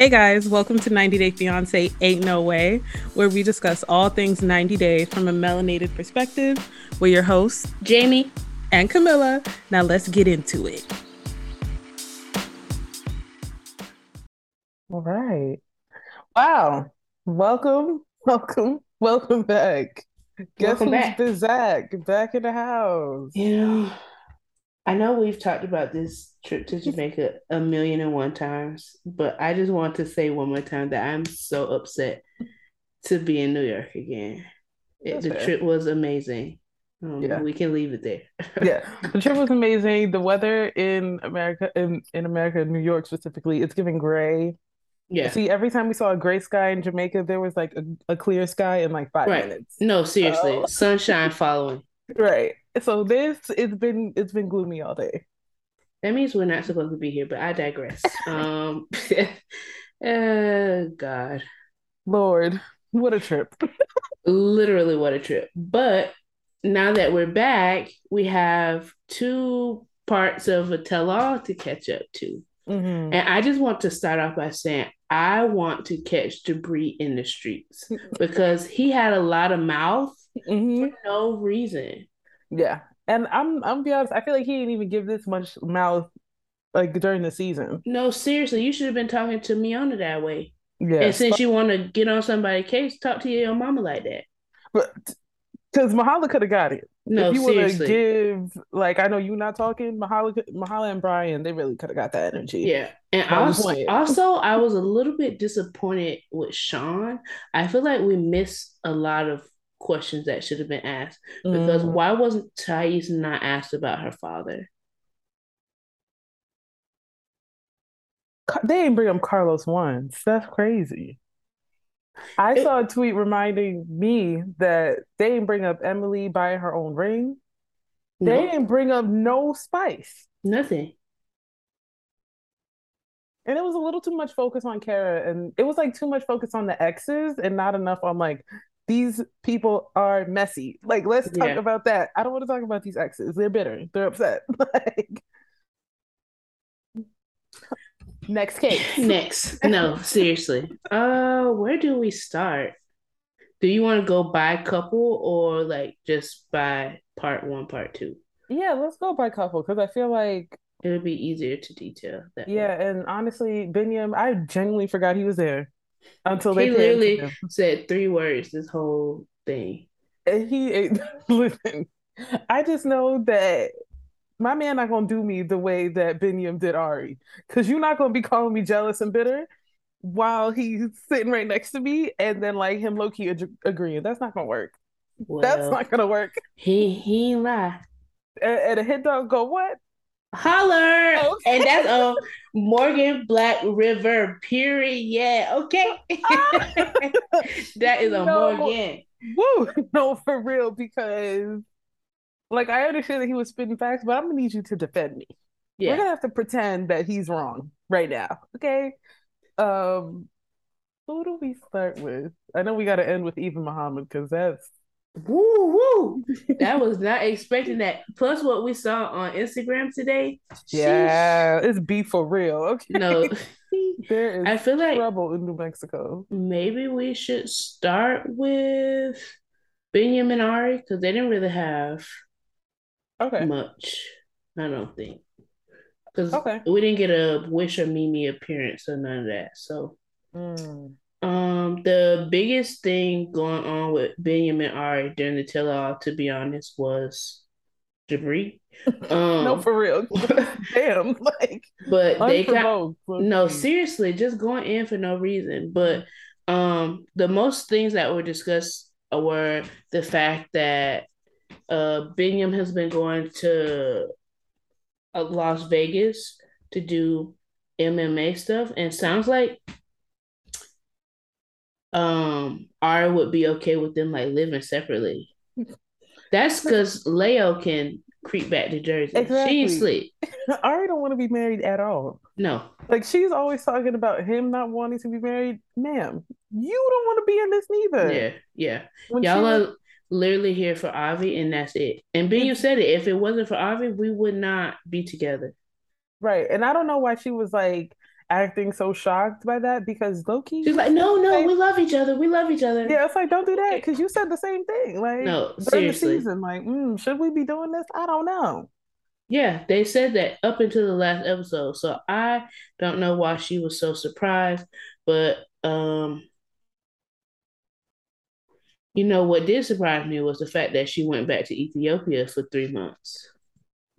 Hey guys, welcome to 90 Day Fiance Ain't No Way, where we discuss all things 90 Day from a melanated perspective. We're your hosts, Jamie and Camilla. Now let's get into it. All right. Wow. Welcome, welcome, welcome back. Guess welcome who's back. back? Back in the house. Yeah. I know we've talked about this trip to Jamaica a million and one times, but I just want to say one more time that I'm so upset to be in New York again. It, the fair. trip was amazing. Um, yeah. we can leave it there. yeah, the trip was amazing. The weather in America, in in America, New York specifically, it's giving gray. Yeah. See, every time we saw a gray sky in Jamaica, there was like a, a clear sky in like five right. minutes. No, seriously, oh. sunshine following. Right. So this it's been it's been gloomy all day. That means we're not supposed to be here, but I digress. um uh God. Lord, what a trip. Literally what a trip. But now that we're back, we have two parts of a tell all to catch up to. Mm-hmm. And I just want to start off by saying I want to catch Jibri in the streets because he had a lot of mouth mm-hmm. for no reason. Yeah. And I'm I'm be honest, I feel like he didn't even give this much mouth like during the season. No, seriously, you should have been talking to Miona that way. Yeah. And since you want to get on somebody's case, talk to your mama like that. But because Mahala could have got it. No, if you want to give like I know you not talking Mahala, Mahala and Brian, they really could have got that energy. Yeah, and also, also I was a little bit disappointed with Sean. I feel like we missed a lot of questions that should have been asked because mm. why wasn't Thais not asked about her father? They didn't bring up Carlos once. That's crazy. I it, saw a tweet reminding me that they didn't bring up Emily buying her own ring. They nope. didn't bring up no spice. Nothing. And it was a little too much focus on Kara, and it was like too much focus on the exes and not enough on like these people are messy. Like, let's talk yeah. about that. I don't want to talk about these exes. They're bitter. They're upset. like, next case. Next. No, seriously. Uh, where do we start? Do you want to go by couple or like just by part one, part two? Yeah, let's go by couple because I feel like it would be easier to detail that. Yeah, way. and honestly, Biniyam, I genuinely forgot he was there until he literally said three words this whole thing. And he listen. I just know that my man not gonna do me the way that Biniyam did Ari, because you're not gonna be calling me jealous and bitter while he's sitting right next to me, and then like him low key ag- agreeing. That's not gonna work. Well, That's not gonna work. He he lie. And, and a hit dog go what? Holler. And that's a Morgan Black River, period. Yeah, okay. that is a no, Morgan. Woo. No, for real, because like I understand that he was spitting facts, but I'm gonna need you to defend me. Yeah. We're gonna have to pretend that he's wrong right now. Okay. Um who do we start with? I know we gotta end with Eva Muhammad because that's Woo woo! that was not expecting that. Plus, what we saw on Instagram today. Yeah, sheesh. it's beef for real. Okay. No, there is. I feel like trouble in New Mexico. Maybe we should start with Benjamin Ari because they didn't really have okay much. I don't think because okay. we didn't get a Wish or Mimi appearance or none of that. So. Mm. Um, the biggest thing going on with Benjamin and Ari during the tell all, to be honest, was Jibri. Um, no, for real. Damn, like, but they got no seriously, just going in for no reason. But um, the most things that were discussed were the fact that uh, Benjamin has been going to uh, Las Vegas to do MMA stuff, and sounds like um Ari would be okay with them like living separately. That's because Leo can creep back to Jersey. Exactly. She ain't sleep. Ari don't want to be married at all. No. Like she's always talking about him not wanting to be married. Ma'am, you don't want to be in this neither. Yeah, yeah. When Y'all are was... literally here for Avi and that's it. And Ben, you said it. If it wasn't for Avi, we would not be together. Right. And I don't know why she was like, acting so shocked by that because Loki. She's like, no, no, like, we love each other. We love each other. Yeah, it's like don't do that because you said the same thing. Like no, the season, like, mm, should we be doing this? I don't know. Yeah, they said that up until the last episode. So I don't know why she was so surprised, but um you know what did surprise me was the fact that she went back to Ethiopia for three months.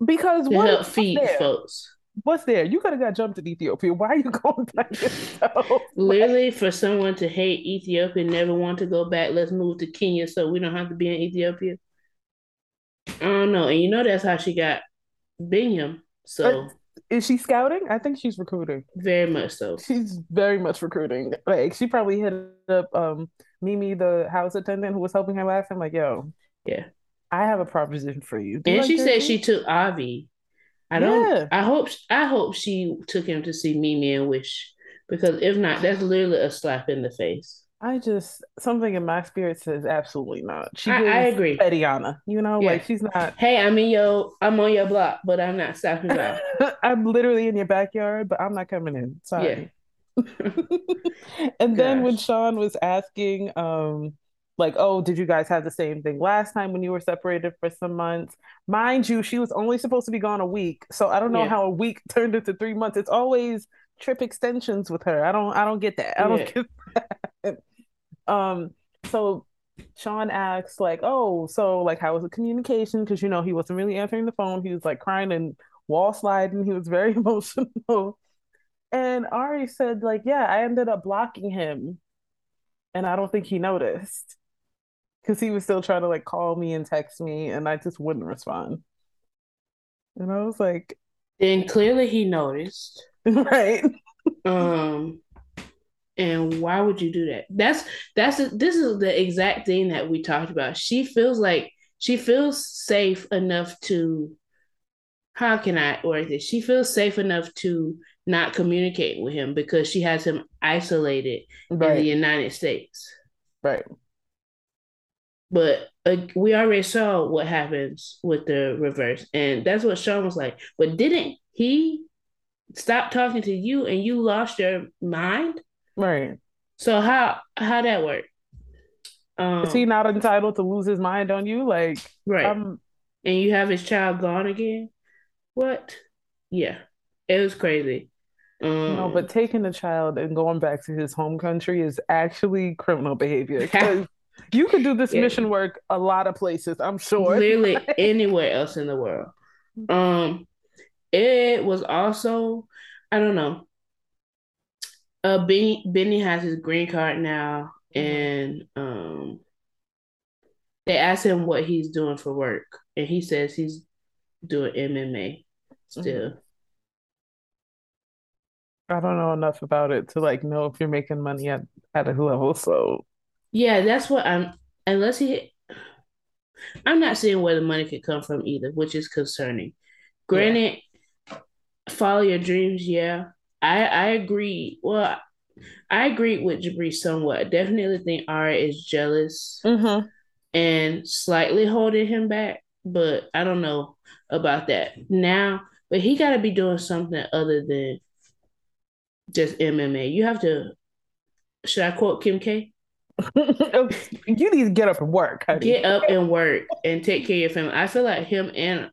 Because to what, help feed folks. What's there? You could have got jumped in Ethiopia. Why are you going back yourself? Literally, for someone to hate Ethiopia, never want to go back, let's move to Kenya so we don't have to be in Ethiopia. I don't know. And you know that's how she got Biniyam. So is she scouting? I think she's recruiting. Very much so. She's very much recruiting. Like she probably hit up um Mimi, the house attendant who was helping her last time. Like, yo, yeah, I have a proposition for you. Do and you she said she took Avi. I don't. Yeah. I hope. I hope she took him to see Mimi and Wish because if not, that's literally a slap in the face. I just something in my spirit says absolutely not. She I, I agree. Petiana, you know, yeah. like she's not. Hey, I'm in your, I'm on your block, but I'm not stopping by. I'm literally in your backyard, but I'm not coming in. Sorry. Yeah. and then when Sean was asking, um, like, oh, did you guys have the same thing last time when you were separated for some months? Mind you, she was only supposed to be gone a week, so I don't know yeah. how a week turned into three months. It's always trip extensions with her. I don't, I don't get that. I don't get that. Um, so Sean asks, like, oh, so like how was the communication? Because you know, he wasn't really answering the phone. He was like crying and wall sliding. He was very emotional. And Ari said, like, yeah, I ended up blocking him. And I don't think he noticed. Cause he was still trying to like call me and text me, and I just wouldn't respond. And I was like, and clearly he noticed. right. Um and why would you do that? That's that's this is the exact thing that we talked about. She feels like she feels safe enough to how can I word this? She feels safe enough to not communicate with him because she has him isolated right. in the United States. Right. But uh, we already saw what happens with the reverse, and that's what Sean was like. But didn't he stop talking to you and you lost your mind? Right. So how how that work? Um, Is he not entitled to lose his mind on you? Like right. Um, and you have his child gone again? What? Yeah. It was crazy. Um, no, but taking the child and going back to his home country is actually criminal behavior you could do this yeah. mission work a lot of places, I'm sure. Literally anywhere else in the world. Um, it was also, I don't know, uh, Benny Benny has his green card now, mm-hmm. and um, they asked him what he's doing for work, and he says he's doing MMA still. Mm-hmm. I don't know enough about it to like know if you're making money at at a level. So yeah, that's what I'm. Unless he, I'm not seeing where the money could come from either, which is concerning. Granted, yeah. follow your dreams, yeah, I I agree. Well, I agree with Jibri somewhat. I definitely think Ara is jealous mm-hmm. and slightly holding him back, but I don't know about that now. But he got to be doing something other than just MMA. You have to. Should I quote Kim K? you need to get up and work. Honey. Get up and work and take care of your family. I feel like him and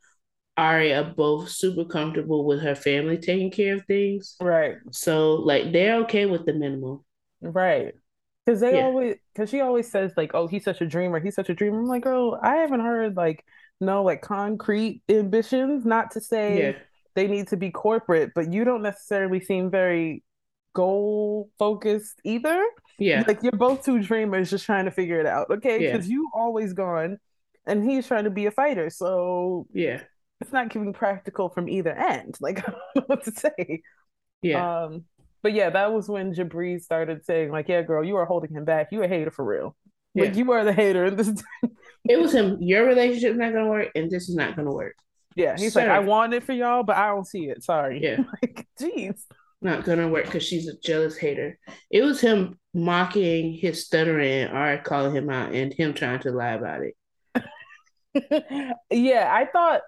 Ari are both super comfortable with her family taking care of things. Right. So like they're okay with the minimal. Right. Cause they yeah. always cause she always says like, oh, he's such a dreamer, he's such a dreamer. I'm like, girl, I haven't heard like no like concrete ambitions. Not to say yeah. they need to be corporate, but you don't necessarily seem very goal focused either. Yeah. Like you're both two dreamers just trying to figure it out. Okay. Because yeah. you always gone and he's trying to be a fighter. So yeah it's not giving practical from either end. Like I don't know what to say. Yeah. Um, but yeah, that was when Jibri started saying, like, yeah, girl, you are holding him back. You a hater for real. Yeah. Like you are the hater in this. it was him. Your relationship's not gonna work, and this is not gonna work. Yeah, he's Sir. like, I want it for y'all, but I don't see it. Sorry. Yeah. like, jeez. Not gonna work because she's a jealous hater. It was him mocking his stuttering or calling him out and him trying to lie about it. yeah, I thought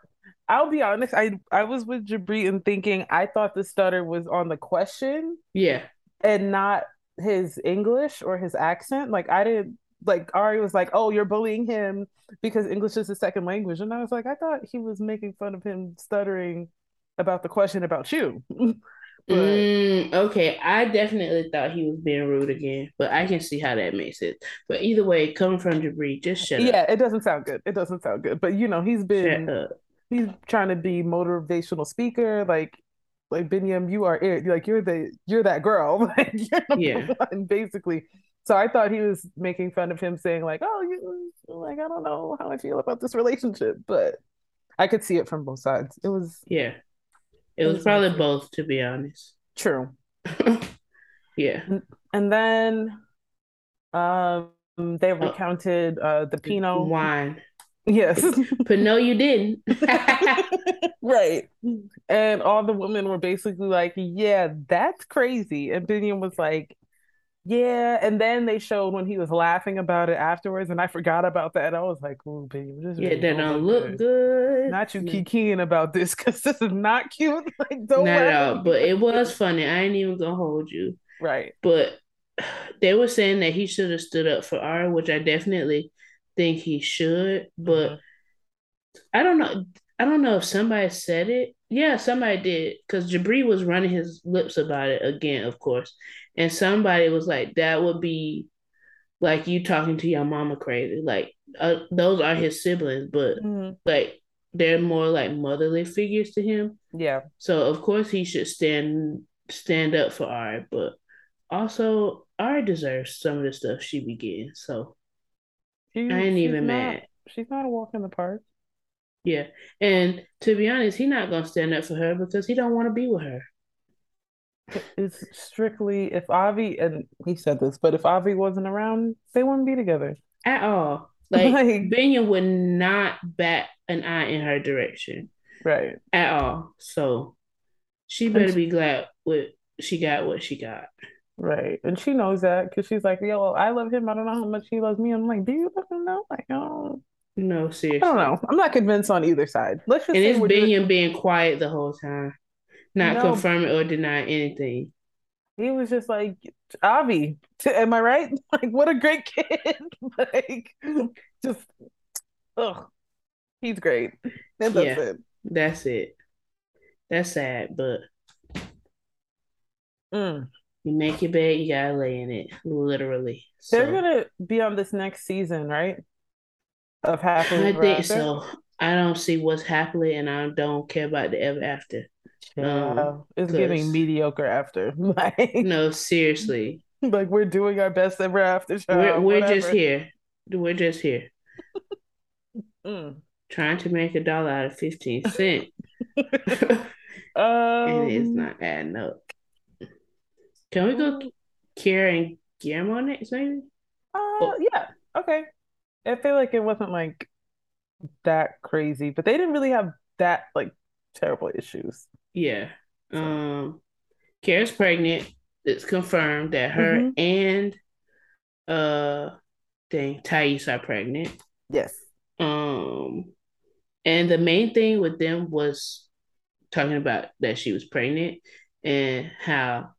I'll be honest. I I was with Jibri and thinking I thought the stutter was on the question. Yeah. And not his English or his accent. Like I didn't like Ari was like, "Oh, you're bullying him because English is his second language," and I was like, I thought he was making fun of him stuttering about the question about you. but, mm, okay, I definitely thought he was being rude again, but I can see how that makes it. But either way, coming from Jibri, just shut yeah, up. it doesn't sound good. It doesn't sound good. But you know, he's been he's trying to be motivational speaker, like like Biniyam, you are it. Like you're the you're that girl. like you're yeah. One, basically. So I thought he was making fun of him, saying like, "Oh, you like I don't know how I feel about this relationship," but I could see it from both sides. It was yeah, it, was, probably both to be honest. True. yeah, and then um they oh. recounted uh the Pinot wine. Yes. but no, you didn't. right. And all the women were basically like, yeah, that's crazy. And Biniyam was like, yeah. And then they showed when he was laughing about it afterwards, and I forgot about that. I was like, oh, baby, this yeah, that don't look good. good. Not you kikiing about this because this is not cute. Like, don't Not at all. But it was funny. I ain't even gonna hold you. Right. But they were saying that he should have stood up for R, which I definitely think he should, but mm-hmm. I don't know. I don't know if somebody said it. Yeah, somebody did because Jibri was running his lips about it again, of course, and somebody was like, "That would be like you talking to your mama crazy." Like uh, those are his siblings, but mm-hmm. like they're more like motherly figures to him. Yeah. So of course he should stand stand up for Ari, but also Ari deserves some of the stuff she be getting. So she, I ain't even not, mad. She's not a walk in the park. Yeah, and to be honest, he's not gonna stand up for her because he don't want to be with her. It's strictly if Avi and he said this, but if Avi wasn't around, they wouldn't be together at all. Like, like Benya would not bat an eye in her direction, right? At all. So she better be glad what she got what she got. Right. And she knows that because she's like, yo, I love him. I don't know how much he loves me. I'm like, do you love him though? Like, oh. No, seriously. I don't know. I'm not convinced on either side. Let's just and it's been being quiet the whole time, not no, confirming or denying anything. He was just like, Avi, am I right? Like, what a great kid. like, just, ugh, he's great. And that's yeah, it. That's it. That's sad, but. Mm. You make your bed, you gotta lay in it, literally. So. They're gonna be on this next season, right? Of happily. I think so. I don't see what's happily, and I don't care about the ever after. Yeah, um, it's giving mediocre after. like, no, seriously. Like we're doing our best ever after. Child, we're, we're just here. We're just here. mm. Trying to make a dollar out of fifteen cent. um, and it's not adding up. Can we go Kira and Guillermo next, maybe? Uh, oh. yeah. Okay. I feel like it wasn't like that crazy, but they didn't really have that like terrible issues. Yeah. Um, Kara's pregnant. It's confirmed that her mm-hmm. and uh, thing Thais are pregnant. Yes. Um, and the main thing with them was talking about that she was pregnant and how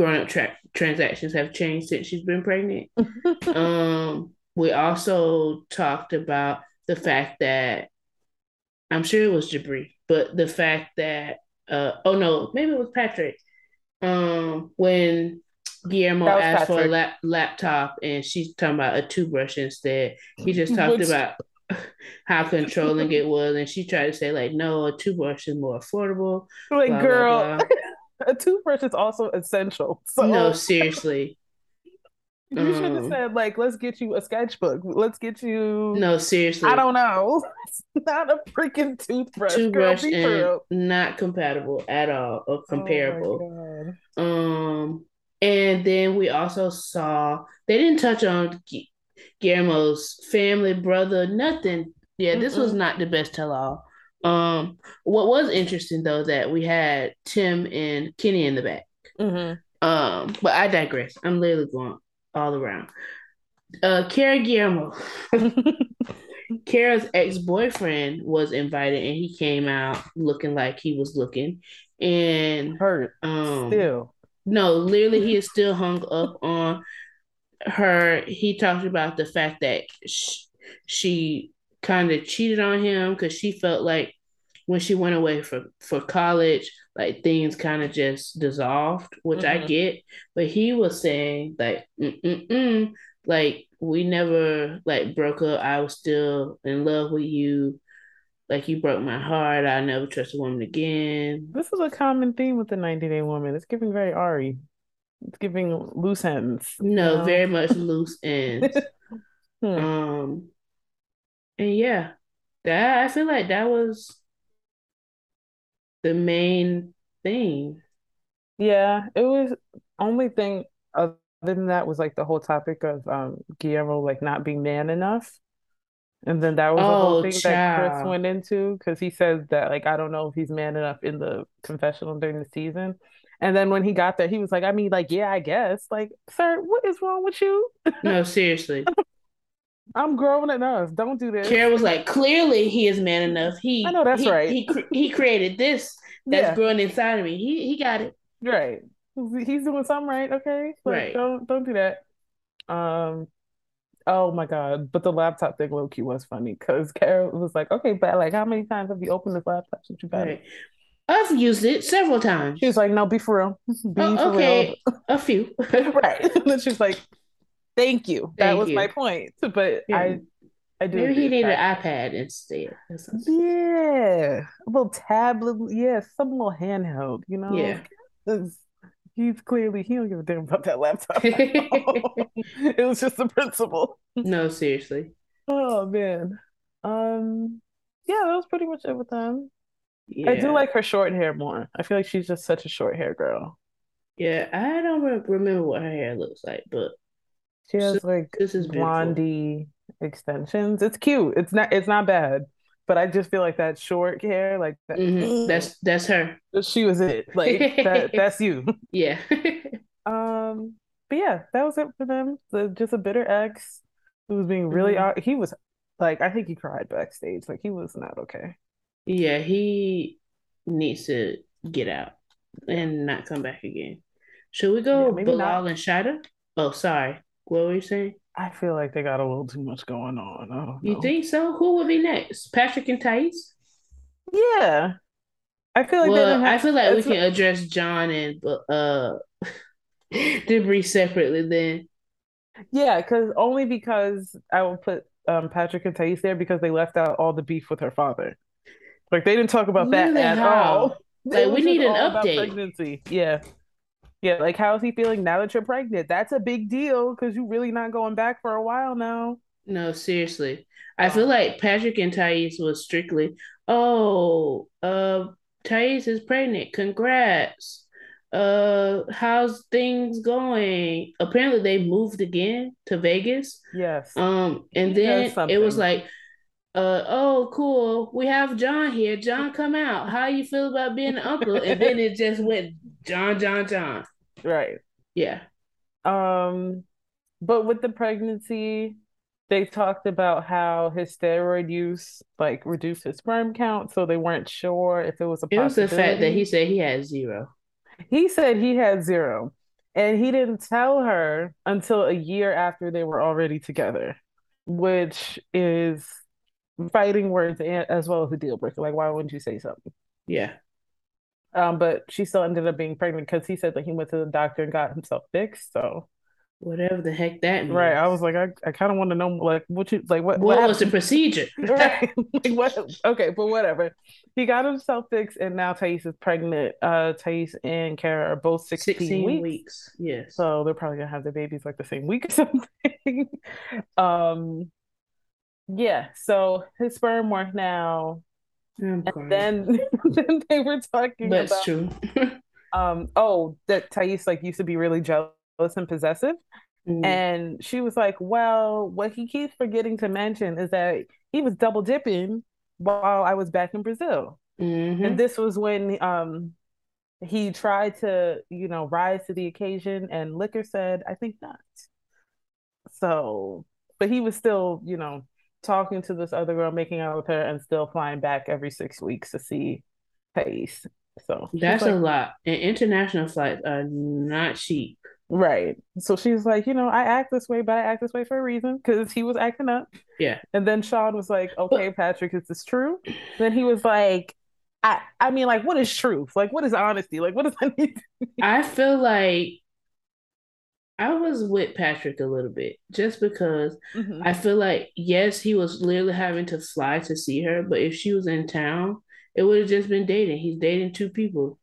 grown up tra- transactions have changed since she's been pregnant. um, we also talked about the fact that I'm sure it was Jibri, but the fact that uh, oh no, maybe it was Patrick. Um, when Guillermo asked Patrick. for a lap- laptop and she's talking about a toothbrush instead, he just talked Which... about how controlling it was, and she tried to say like, no, a toothbrush is more affordable. Like, blah, girl. Blah, blah a toothbrush is also essential. So no, seriously. You um, should have said like, let's get you a sketchbook. Let's get you. No, seriously. I don't know. It's not a freaking toothbrush. Toothbrush girl, and not compatible at all or oh comparable. Oh um, and then we also saw they didn't touch on Guillermo's family, brother, nothing. Yeah, this Mm-mm. was not the best tell all. Um, what was interesting though that we had Tim and Kenny in the back. Mm-hmm. Um, but I digress. I'm literally going all around. Uh, Kara Guillermo. Kara's ex boyfriend was invited, and he came out looking like he was looking, and hurt. Um, still, no, literally, he is still hung up on her. He talked about the fact that she, she kind of cheated on him because she felt like when she went away for for college, like things kind of just dissolved, which mm-hmm. I get. But he was saying like, Mm-mm-mm, like we never like broke up. I was still in love with you. Like you broke my heart. I never trust a woman again. This is a common theme with the 90 Day Woman. It's giving very Ari. It's giving loose ends. No, know? very much loose ends. hmm. Um, and yeah, that I feel like that was the main thing. Yeah, it was only thing other than that was like the whole topic of um Guillermo like not being man enough. And then that was oh, the whole oh, thing child. that Chris went into because he says that like I don't know if he's man enough in the confessional during the season. And then when he got there, he was like, I mean, like, yeah, I guess. Like, sir, what is wrong with you? No, seriously. I'm grown enough. Don't do this. Kara was like, clearly he is man enough. He I know that's he, right. He he created this that's yeah. growing inside of me. He he got it. Right. He's doing something right. Okay. Like, right. Don't don't do that. Um. Oh my god! But the laptop thing, low key, was funny because Kara was like, "Okay, but like, how many times have you opened this laptop since you got right. it?" I've used it several times. She was like, "No, be for real. Be oh, for okay, real. a few. right?" and then she's like, "Thank you. That was you. my point." But yeah. I I do. Maybe he needed an iPad instead. Yeah, a little tablet. Yeah, some little handheld. You know. Yeah. He's clearly he don't give a damn about that laptop. it was just the principle. No, seriously. Oh man. Um. Yeah, that was pretty much it with them. Yeah. I do like her short hair more. I feel like she's just such a short hair girl. Yeah, I don't remember what her hair looks like, but she has like this is blondie extensions. It's cute. It's not. It's not bad. But I just feel like that short hair, like that, mm-hmm. that's that's her. She was it. Like that, that's you. Yeah. um. But yeah, that was it for them. The, just a bitter ex who was being really. Mm-hmm. He was like, I think he cried backstage. Like he was not okay. Yeah, he needs to get out and not come back again. Should we go yeah, Bilal not. and Shaeeda? Oh, sorry. What were you saying? I feel like they got a little too much going on. You think so? Who will be next? Patrick and Thais? Yeah. I feel like well, have, I feel like we can address John and uh Jibri separately then. Yeah, because only because I will put um, Patrick and Thais there because they left out all the beef with her father. Like they didn't talk about that at how? all. Like we need an update. Pregnancy. Yeah. Yeah, like how's he feeling now that you're pregnant? That's a big deal because you're really not going back for a while now. No, seriously. I feel like Patrick and Thais was strictly, oh, uh, Thais is pregnant. Congrats. Uh, how's things going? Apparently, they moved again to Vegas. Yes. Um, and he then it was like, uh, oh, cool. We have John here. John, come out. How you feel about being an uncle? And then it just went John, John, John. Right. Yeah. Um, but with the pregnancy, they talked about how his steroid use like reduced his sperm count, so they weren't sure if it was a. It was the fact that he said he had zero. He said he had zero, and he didn't tell her until a year after they were already together, which is fighting words and, as well as a deal breaker. Like, why wouldn't you say something? Yeah. Um, but she still ended up being pregnant because he said that he went to the doctor and got himself fixed. So whatever the heck that means. Right. I was like, I, I kind of want to know like what you like what what, what was the procedure? right. like what okay, but whatever. He got himself fixed and now Thais is pregnant. Uh Thais and Kara are both 16, 16 weeks. weeks. Yes. So they're probably gonna have their babies like the same week or something. um yeah, so his sperm work now and then, then they were talking That's about, true. um, oh, that Thais like used to be really jealous and possessive. Mm. And she was like, Well, what he keeps forgetting to mention is that he was double dipping while I was back in Brazil. Mm-hmm. And this was when um he tried to, you know, rise to the occasion and Liquor said, I think not. So, but he was still, you know, talking to this other girl, making out with her, and still flying back every six weeks to see Thais. So that's like, a lot. And international flights are not cheap. Right. So she's like, you know, I act this way, but I act this way for a reason because he was acting up. Yeah. And then Sean was like, okay, Patrick, is this true? Then he was like, I, I mean, like, what is truth? Like, what is honesty? Like, what does that mean? I feel like I was with Patrick a little bit just because mm-hmm. I feel like, yes, he was literally having to fly to see her, but if she was in town, it would have just been dating. He's dating two people.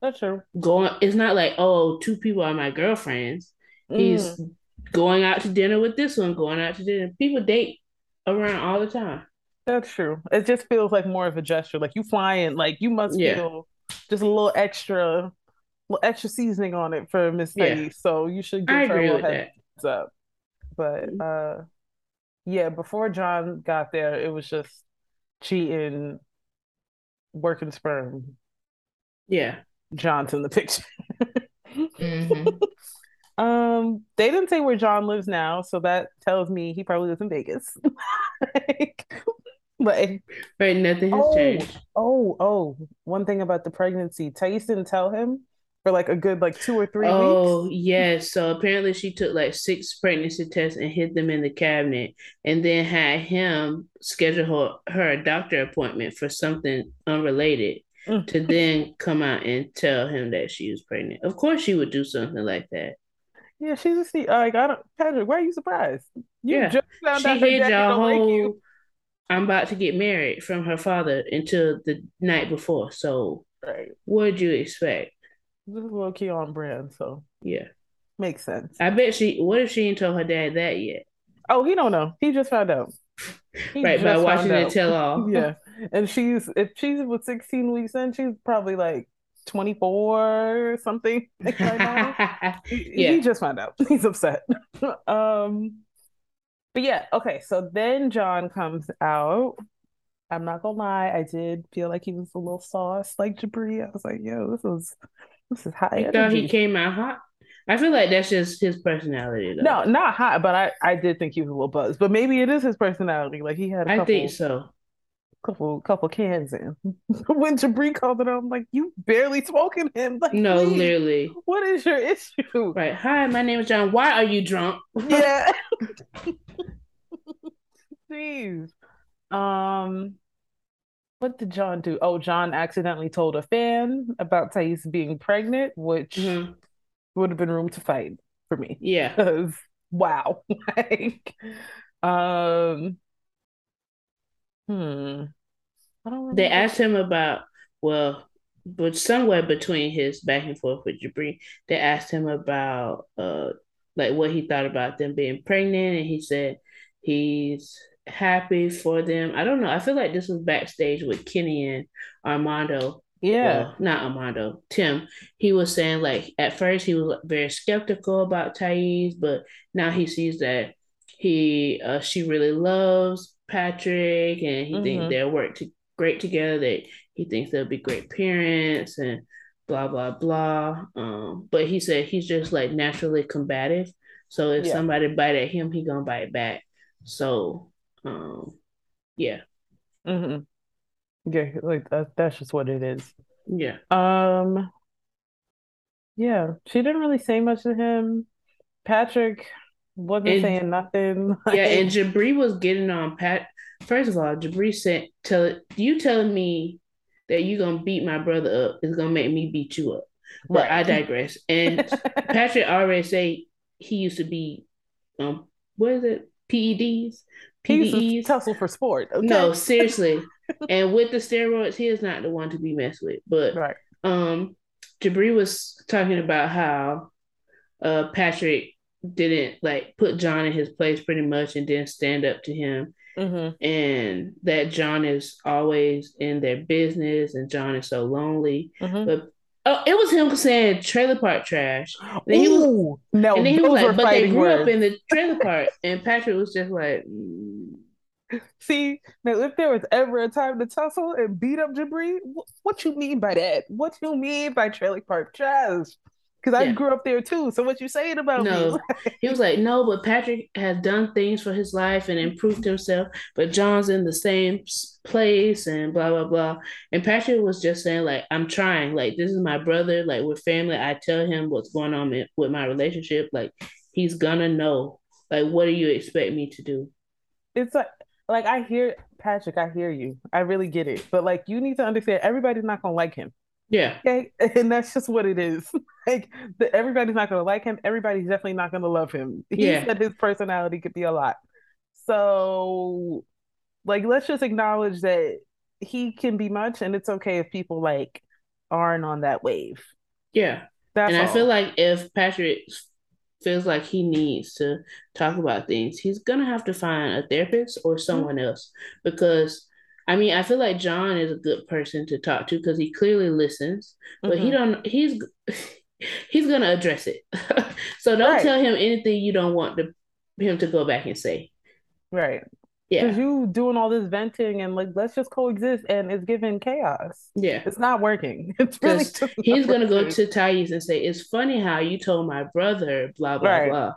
That's true. Going, it's not like, oh, two people are my girlfriends. Mm. He's going out to dinner with this one, going out to dinner. People date around all the time. That's true. It just feels like more of a gesture. Like you flying, like you must yeah. feel just a little extra extra seasoning on it for Miss yeah. So you should give I her a heads that. up. But mm-hmm. uh yeah, before John got there, it was just cheating, working sperm. Yeah. John's in the picture. mm-hmm. Um, they didn't say where John lives now, so that tells me he probably lives in Vegas. like, but right, nothing has oh, changed. Oh, oh, one thing about the pregnancy, Thais didn't tell him for like a good like two or three oh, weeks. Oh, yes. So apparently she took like six pregnancy tests and hid them in the cabinet and then had him schedule her, her a doctor appointment for something unrelated mm. to then come out and tell him that she was pregnant. Of course she would do something like that. Yeah, she's a see like I don't Patrick, why are you surprised? You yeah. just found she out hid your whole like I'm about to get married from her father until the night before. So right. what'd you expect? This is low key on brand, so yeah, makes sense. I bet she. What if she ain't told her dad that yet? Oh, he don't know. He just found out. He right by watching it tell all. yeah, and she's if she's with sixteen weeks in, she's probably like 24 or something like right now. yeah. He just found out. He's upset. um but yeah, okay. So then John comes out I'm not gonna lie, I did feel like he was a little sauce like Jibri. I was like, yo, this was this is high. You thought he came out hot? I feel like that's just his personality. Though. No, not hot, but I, I did think he was a little buzzed. But maybe it is his personality. Like he had a couple, I think so. Couple couple cans in. when Jibri called it I'm like, you barely smoking him. Like, no, please, literally. What is your issue? Right. Hi, my name is John. Why are you drunk? Yeah. Jeez. Um, what did John do? Oh, John accidentally told a fan about Thais being pregnant, which mm-hmm. would have been room to fight for me. Yeah. wow. like, um, hmm. I they asked him about well, but somewhere between his back and forth with Jibri, they asked him about uh like what he thought about them being pregnant, and he said he's happy for them. I don't know. I feel like this was backstage with Kenny and Armando. Yeah. Well, not Armando, Tim. He was saying like at first he was very skeptical about Thais, but now he sees that he uh, she really loves Patrick and he mm-hmm. thinks they'll work to, great together. That he thinks they'll be great parents and blah blah blah. Um, but he said he's just like naturally combative. So if yeah. somebody bite at him, he gonna bite back. So um, yeah. Mm-hmm. Yeah, like that, that's just what it is. Yeah. Um. Yeah, she didn't really say much to him. Patrick wasn't and, saying nothing. yeah, and Jibri was getting on Pat. First of all, Jibri said, "Tell you telling me that you gonna beat my brother up is gonna make me beat you up." But right. I digress. And Patrick already say he used to be, um, what is it? PEDs. PEDs. tussle for sport. Okay? No, seriously. and with the steroids, he is not the one to be messed with. But right. um, Jibri was talking about how uh Patrick didn't like put John in his place pretty much and didn't stand up to him. Mm-hmm. And that John is always in their business and John is so lonely. Mm-hmm. But Oh, it was him saying trailer park trash. And then he was, no, and then he was like, but they grew words. up in the trailer park. and Patrick was just like, mm. see, now if there was ever a time to tussle and beat up Jibri, what you mean by that? What you mean by trailer park trash? Because I yeah. grew up there too. So what you saying about no. me? he was like, no, but Patrick has done things for his life and improved himself, but John's in the same place and blah blah blah. And Patrick was just saying like, I'm trying. Like this is my brother. Like with family, I tell him what's going on with my relationship. Like he's gonna know. Like what do you expect me to do? It's like like I hear Patrick, I hear you. I really get it. But like you need to understand everybody's not gonna like him. Yeah. Okay. And that's just what it is. like the, everybody's not gonna like him. Everybody's definitely not gonna love him. He yeah. said his personality could be a lot. So like let's just acknowledge that he can be much and it's okay if people like aren't on that wave. Yeah. That's and all. I feel like if Patrick feels like he needs to talk about things, he's gonna have to find a therapist or someone mm-hmm. else because I mean, I feel like John is a good person to talk to because he clearly listens, but mm-hmm. he don't. He's he's gonna address it. so don't right. tell him anything you don't want to, him to go back and say. Right. Yeah. Because you doing all this venting and like let's just coexist and it's giving chaos. Yeah. It's not working. It's really he's gonna go to Thais and say, It's funny how you told my brother, blah blah right. blah.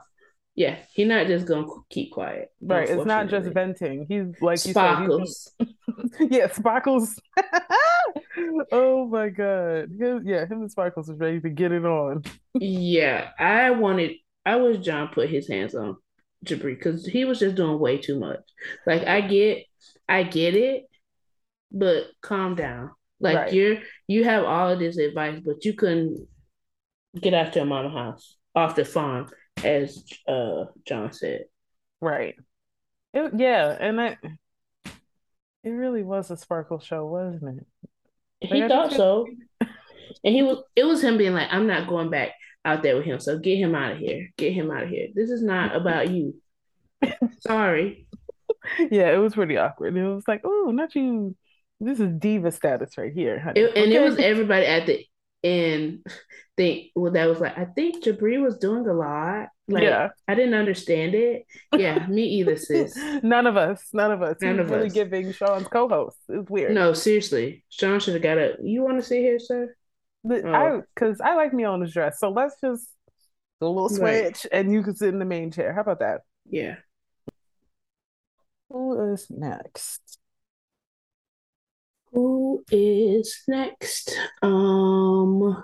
Yeah, he's not just gonna keep quiet. Right, it's not just venting. He's like sparkles. Said, yeah, sparkles. oh my god. yeah, him and Sparkles was ready to get it on. yeah, I wanted. I wish John put his hands on Jibri because he was just doing way too much. Like I get, I get it, but calm down. Like right. you're you have all of this advice, but you couldn't get out your mama house off the farm as uh John said. Right. It, yeah, and that it really was a sparkle show, wasn't it? Like, he I thought so. and he was it was him being like, I'm not going back out there with him. So get him out of here. Get him out of here. This is not about you. Sorry. Yeah, it was pretty awkward. It was like, oh, not you. This is diva status right here. It, and okay. it was everybody at the end think well that was like I think Jibri was doing a lot. Like yeah. I didn't understand it. Yeah, me either, sis. none of us. None of us. None He's of really us. giving Sean's co-host. It's weird. No, seriously. Sean should have got a you want to sit here, sir? The, oh. I because I like me on his dress. So let's just do a little switch right. and you can sit in the main chair. How about that? Yeah. Who is next? Who is next? Um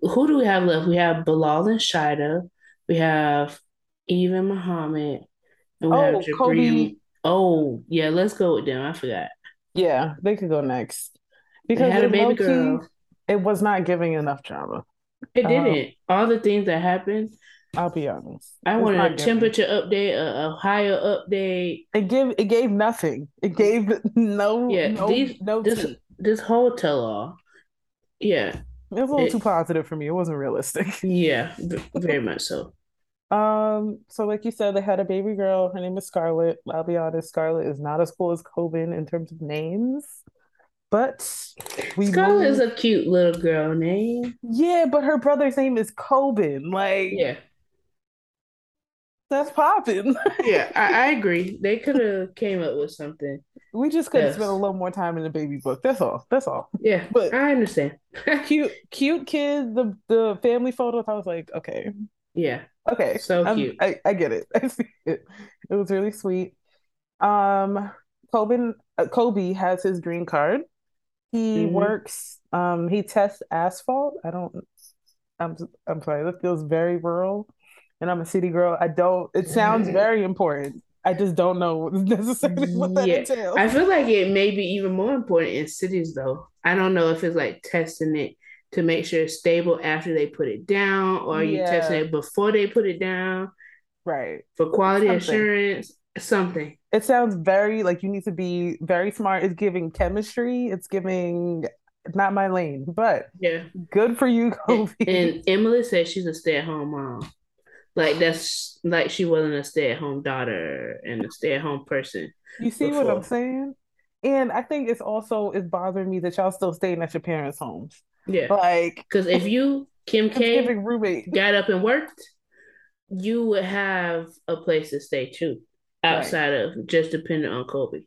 who do we have left? We have Bilal and Shaeeda. We have Even Muhammad. And we oh, have Jabri. Kobe. Oh, yeah, let's go with them. I forgot. Yeah, they could go next. Because they had a baby girl. It was not giving enough drama. It um, didn't. All the things that happened. I'll be honest. I wanted a temperature update, a, higher update. It gave it gave nothing. It gave no yeah. No, these, no this this whole tell all. Yeah, it was a little it, too positive for me. It wasn't realistic. Yeah, very much so. Um, so like you said, they had a baby girl. Her name is Scarlett. I'll be honest, Scarlett is not as cool as Koban in terms of names. But we Scarlett is a cute little girl name. Yeah, but her brother's name is Koban. Like Yeah. That's popping. yeah, I, I, agree. They could have came up with something. We just could have yes. spent a little more time in the baby book. That's all. That's all. Yeah, but I understand. cute, cute kid. The the family photos. I was like, okay. Yeah. Okay. So cute. I, I get it. I see it. It was really sweet. Um, Koban, uh, Kobe has his green card. He mm-hmm. works. Um, he tests asphalt. I don't. I'm. I'm sorry. That feels very rural and I'm a city girl. I don't. It sounds very important. I just don't know necessarily what that yeah. entails. I feel like it may be even more important in cities, though. I don't know if it's like testing it to make sure it's stable after they put it down, or yeah. you testing it before they put it down, right? For quality something. assurance, something. It sounds very like you need to be very smart. It's giving chemistry. It's giving not my lane, but yeah, good for you, Kobe. And, and Emily says she's a stay-at-home mom like that's like she wasn't a stay-at-home daughter and a stay-at-home person. You see before. what I'm saying? And I think it's also it's bothering me that y'all still staying at your parents' homes. Yeah, like because if you Kim K roommate got up and worked, you would have a place to stay too, outside right. of just depending on Kobe.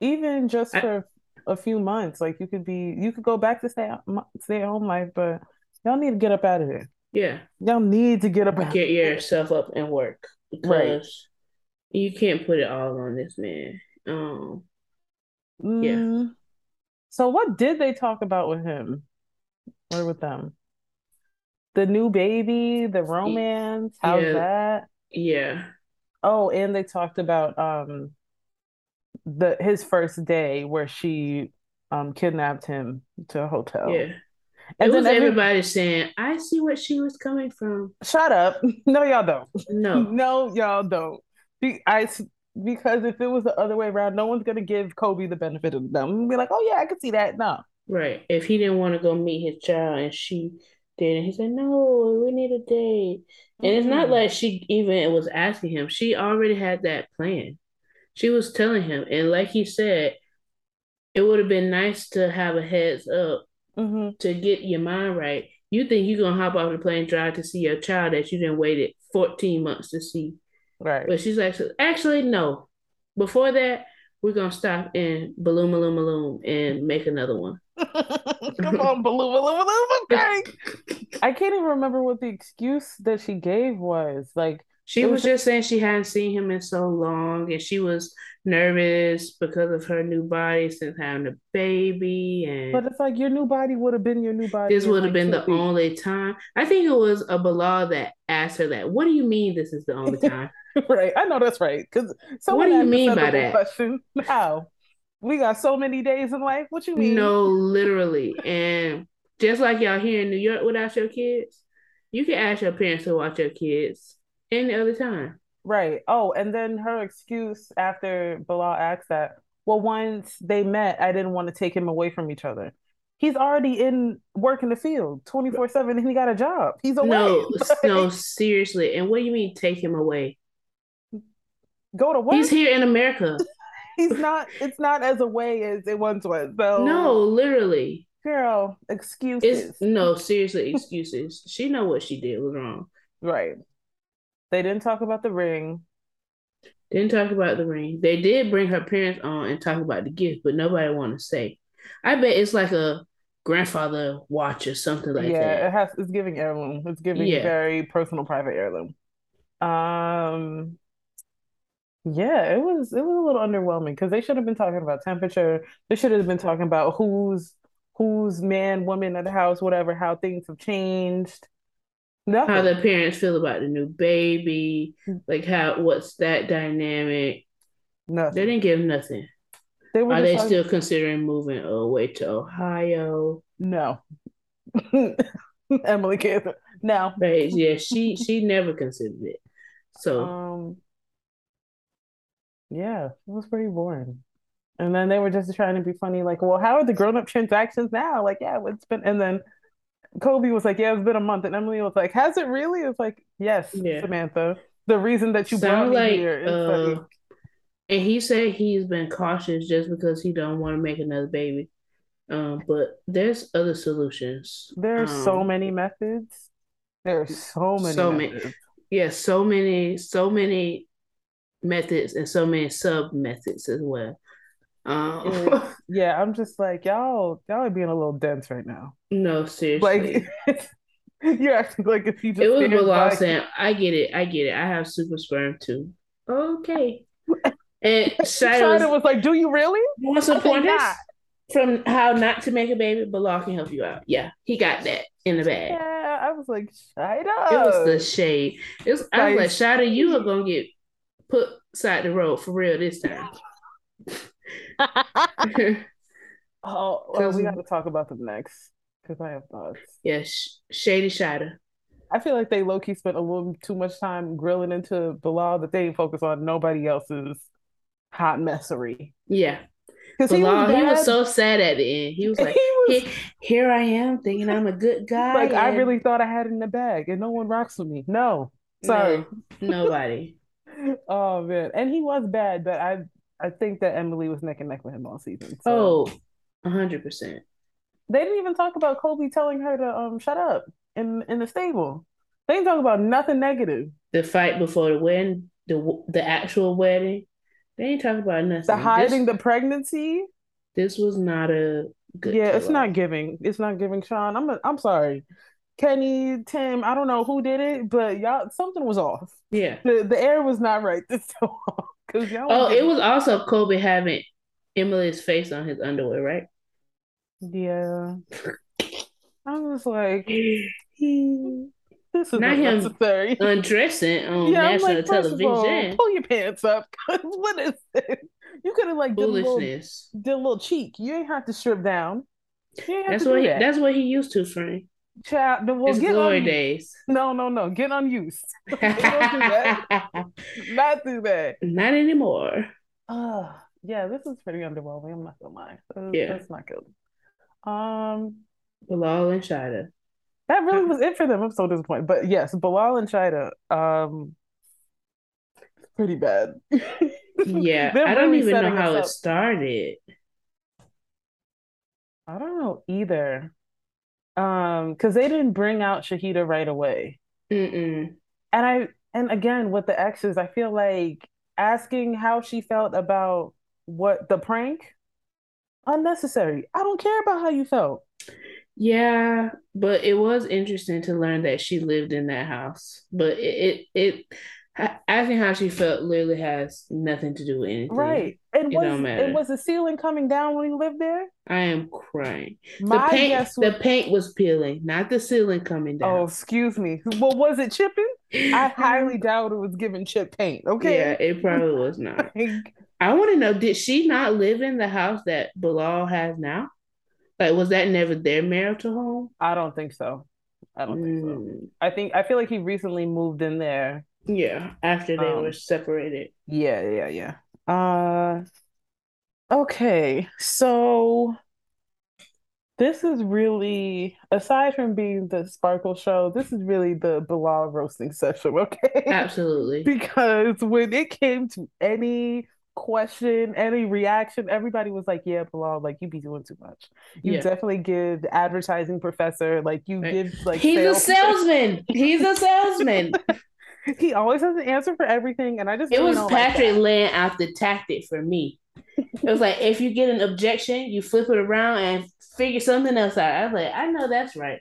Even just I, for a few months, like you could be, you could go back to stay stay at home life, but y'all need to get up out of there. Yeah. Y'all need to get up get yourself up and work because right. you can't put it all on this man. Um mm. yeah. So what did they talk about with him? Or with them? The new baby, the romance, how's yeah. that? Yeah. Oh, and they talked about um the his first day where she um kidnapped him to a hotel. Yeah. And it was every- everybody saying, I see what she was coming from. Shut up. No, y'all don't. No. no, y'all don't. Be- I because if it was the other way around, no one's gonna give Kobe the benefit of them and be like, Oh yeah, I could see that. No. Right. If he didn't want to go meet his child and she did, and he said, No, we need a date. And mm-hmm. it's not mm-hmm. like she even was asking him. She already had that plan. She was telling him. And like he said, it would have been nice to have a heads up mm-hmm. to get your mind right. You think you're gonna hop off the plane drive to see your child that you didn't waited 14 months to see. Right. But she's like, actually, no. Before that, we're gonna stop in Balloon Balloon Balloon and make another one. Come on, Balloon Balloon Balloon. Okay. I can't even remember what the excuse that she gave was. Like she was, just saying she hadn't seen him in so long and she was nervous because of her new body since having a baby and but it's like your new body would have been your new body this would have like been the weeks. only time. I think it was a bilal that asked her that what do you mean this is the only time? Right. I know that's right because what do you mean by that? question. How? We got so many days in life. What you mean? No literally. And just like y'all here in new york without your kids you can ask your parents to watch your kids any other time Right. Oh, and then her excuse after Bilal asked that, well, once they met, I didn't want to take him away from each other. He's already in work in the field 24 7 and he got a job. He's away. No, no, seriously. And what do you mean take him away? Go to work. He's here in America. He's not, it's not as away as it once was. So No, literally. Girl, excuses. It's, no, seriously, excuses. she know what she did was wrong. Right. They didn't talk about the ring. Didn't talk about the ring. They did bring her parents on and talk about the gift, but nobody want to say. I bet it's like a grandfather watch or something like yeah, that. Yeah, it has. It's giving heirloom. It's giving yeah. very personal, private heirloom. Um, yeah, it was it was a little underwhelming because they should have been talking about temperature. They should have been talking about who's who's man, woman at the house, whatever, how things have changed. Nothing. How the parents feel about the new baby, like how what's that dynamic? Nothing. They didn't give nothing. They Are they still considering moving away to Ohio? No. Emily can't. No. Yeah, she she never considered it. So um yeah, it was pretty boring. And then they were just trying to be funny, like, well, how are the grown up transactions now? Like, yeah, it's been, and then Kobe was like, "Yeah, it's been a month," and Emily was like, "Has it really?" It's like, "Yes, yeah. Samantha. The reason that you Sound brought me like, here is uh, like." And he said he's been cautious just because he don't want to make another baby. Um, but there's other solutions. There's um, so many methods. There's so many. So methods. many. Yeah, so many, so many methods and so many sub methods as well. Um, yeah, I'm just like y'all. Y'all are being a little dense right now. No, seriously. Like you're acting like if you just. It was Bilal saying, "I get it, I get it. I have super sperm too." Okay. And Shaeeda was, was, like, "Do you really?" You want some pointers from how not to make a baby? Bilal can help you out. Yeah, he got that in the bag. Yeah, I was like, Shaeeda. It was the shade. It was, I was like, Shaeeda, you are gonna get put side the road for real this time. oh, well, we got to talk about them next because I have thoughts. Yes, yeah, Shady Shaeeda. I feel like they low key spent a little too much time grilling into Bilal that they didn't focus on nobody else's hot messery. Yeah. Because he, he, was so sad at the end. He was like, he was, "Here I am, thinking I'm a good guy." Like and... I really thought I had it in the bag, and no one rocks with me. No, sorry, no, nobody. oh man, and he was bad, but I I think that Emily was neck and neck with him all season. So. Oh, hundred percent. They didn't even talk about Kobe telling her to um shut up in in the stable. They didn't talk about nothing negative. The fight before the wedding, the the actual wedding. They ain't talking about nothing. The hiding this, the pregnancy. This was not a good. Yeah, it's not giving. It's not giving, Sean. I'm a, I'm sorry. Kenny, Tim, I don't know who did it, but y'all something was off. Yeah. The the air was not right this time. Cause y'all Oh, it was also Kobe having Emily's face on his underwear, right? Yeah. I was like, this is not him necessary. undressing on yeah, national like, television. All, pull your pants up. what is it? You could have like did a, little, did a little cheek. You ain't have to strip down. That's what he, that. that's what he used to, Frank. Child, well, His get glory days. No, no, no. Get unused. Don't do that. Not do that. Not anymore. Uh yeah, this is pretty underwhelming. I'm not gonna lie. That's, yeah, that's not good. Um, Bilal and Shaeeda. That really was it for them. I'm so disappointed. But yes, Bilal and Shaeeda, um, pretty bad. yeah, I don't really even know how it started. I don't know either. Um, because they didn't bring out Shahida right away. Mm-mm. And I and again with the exes, I feel like asking how she felt about what the prank unnecessary. I don't care about how you felt. Yeah, but it was interesting to learn that she lived in that house. But it it, it asking how she felt literally has nothing to do with anything. Right. And it was it was the ceiling coming down when you lived there? I am crying. My the paint was... the paint was peeling, not the ceiling coming down. Oh, excuse me. Well, was it chipping? I highly doubt it was given chip paint. Okay. Yeah, it probably was not. I want to know, did she not live in the house that Bilal has now? Like, was that never their marital home? I don't think so. I don't mm. think so. Mm. I think I feel like he recently moved in there. Yeah, after they um, were separated. Yeah, yeah, yeah. Uh okay. So this is really aside from being the sparkle show, this is really the Bilal roasting session, okay? Absolutely. because when it came to any question, any reaction, everybody was like, "Yeah, Bilal, like you be doing too much. You yeah. definitely give advertising professor, like you right. give like he's a salesman. he's a salesman. he always has an answer for everything, and I just it was Patrick like laying out the tactic for me. it was like if you get an objection, you flip it around and figure something else out. I was like, I know that's right.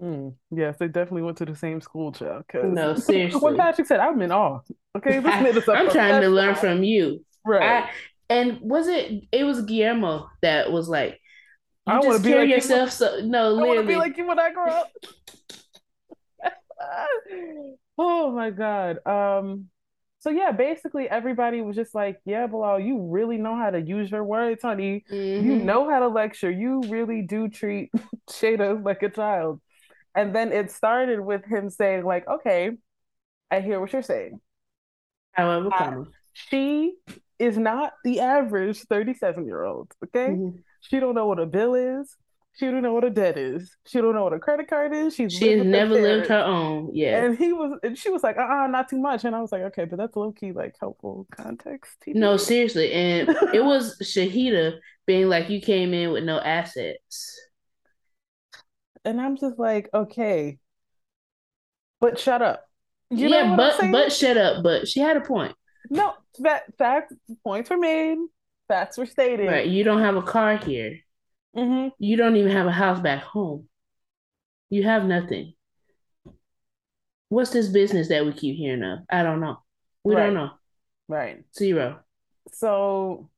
Mm, yes, they definitely went to the same school, child. No, seriously. when Patrick said, "I'm in awe." Okay, I, am trying to learn from you. Right. I, and was it? It was Guillermo that was like, "You I just carry like yourself you. so." No, I want to be like you when I grow up. oh my god. Um. So yeah, basically everybody was just like, "Yeah, Bilal, you really know how to use your words, honey. Mm-hmm. You know how to lecture. You really do treat Shaeeda like a child." And then it started with him saying, "Like, okay, I hear what you're saying. However, uh, she is not the average 37 year old. Okay. Mm-hmm. She don't know what a bill is. She don't know what a debt is. She don't know what a credit card is. She's she's never lived her own. Yeah. And he was and she was like, uh uh-uh, not too much. And I was like, okay, but that's low key like helpful context. TV. No, seriously. And it was Shahida being like, you came in with no assets. And I'm just like, okay. But shut up. You yeah, but but shut up. But she had a point. No, fact, fact points were made. Facts were stated. Right. You don't have a car here. Mm-hmm. You don't even have a house back home. You have nothing. What's this business that we keep hearing of? I don't know. We right. don't know. Right. Zero. So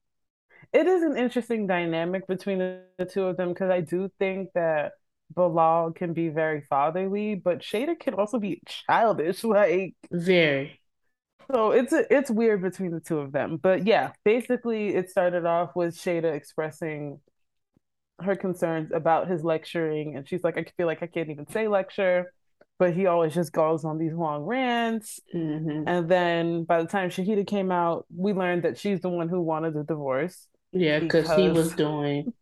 it is an interesting dynamic between the, two of them because I do think that Bilal can be very fatherly, but Shaeeda can also be childish. Like very. So it's a, it's weird between the two of them. But yeah, basically it started off with Shaeeda expressing her concerns about his lecturing and she's like I feel like I can't even say lecture, but he always just goes on these long rants. Mm-hmm. And then by the time Shahida came out, we learned that she's the one who wanted the divorce. Yeah, because he was doing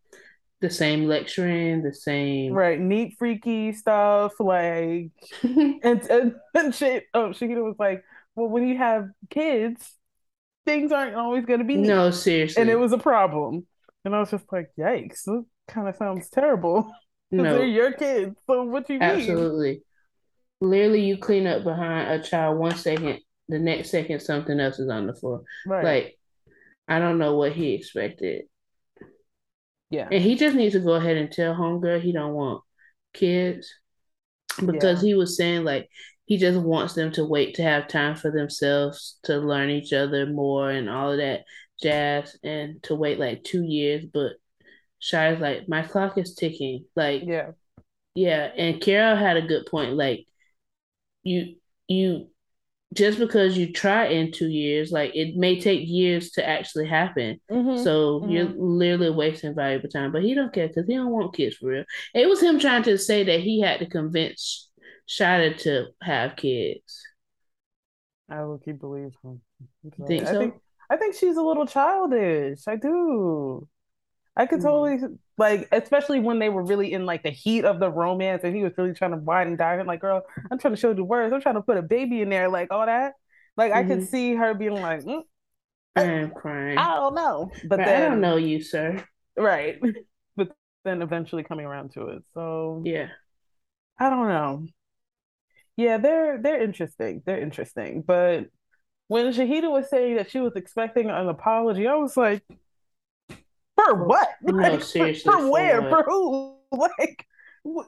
the same lecturing, the same right, neat freaky stuff, like and and, and shit. Oh, Shahida was like, well, when you have kids, things aren't always going to be neat. no seriously, and it was a problem. And I was just like, yikes, kind of sounds terrible. No, they're your kids. So what you absolutely. mean? Absolutely. Literally, you clean up behind a child one second, the next second something else is on the floor. Right. Like, I don't know what he expected. Yeah. And he just needs to go ahead and tell homegirl he don't want kids. because yeah. he was saying like he just wants them to wait to have time for themselves to learn each other more and all of that jazz and to wait like two years. But Shia's like, my clock is ticking. Like, yeah, yeah. And Carol had a good point. Like, you you just because you try in two years, like it may take years to actually happen. Mm-hmm. So mm-hmm. you're literally wasting valuable time. But he don't care because he don't want kids for real. It was him trying to say that he had to convince Shaeeda to have kids. I will keep believing him. Think so? Think I think she's a little childish. I do. I could mm. totally like, especially when they were really in like the heat of the romance, and he was really trying to wine and dine. Like, girl, I'm trying to show the words. I'm trying to put a baby in there, like all that. Like, mm-hmm. I could mm-hmm. see her being like, mm, I'm crying. I don't know, but then, I don't know you, sir. Right, but then eventually coming around to it. So yeah, I don't know. Yeah, they're they're interesting. They're interesting, but when Shahida was saying that she was expecting an apology, I was like, for what? No, like, seriously. For, for where? For who? Like, what?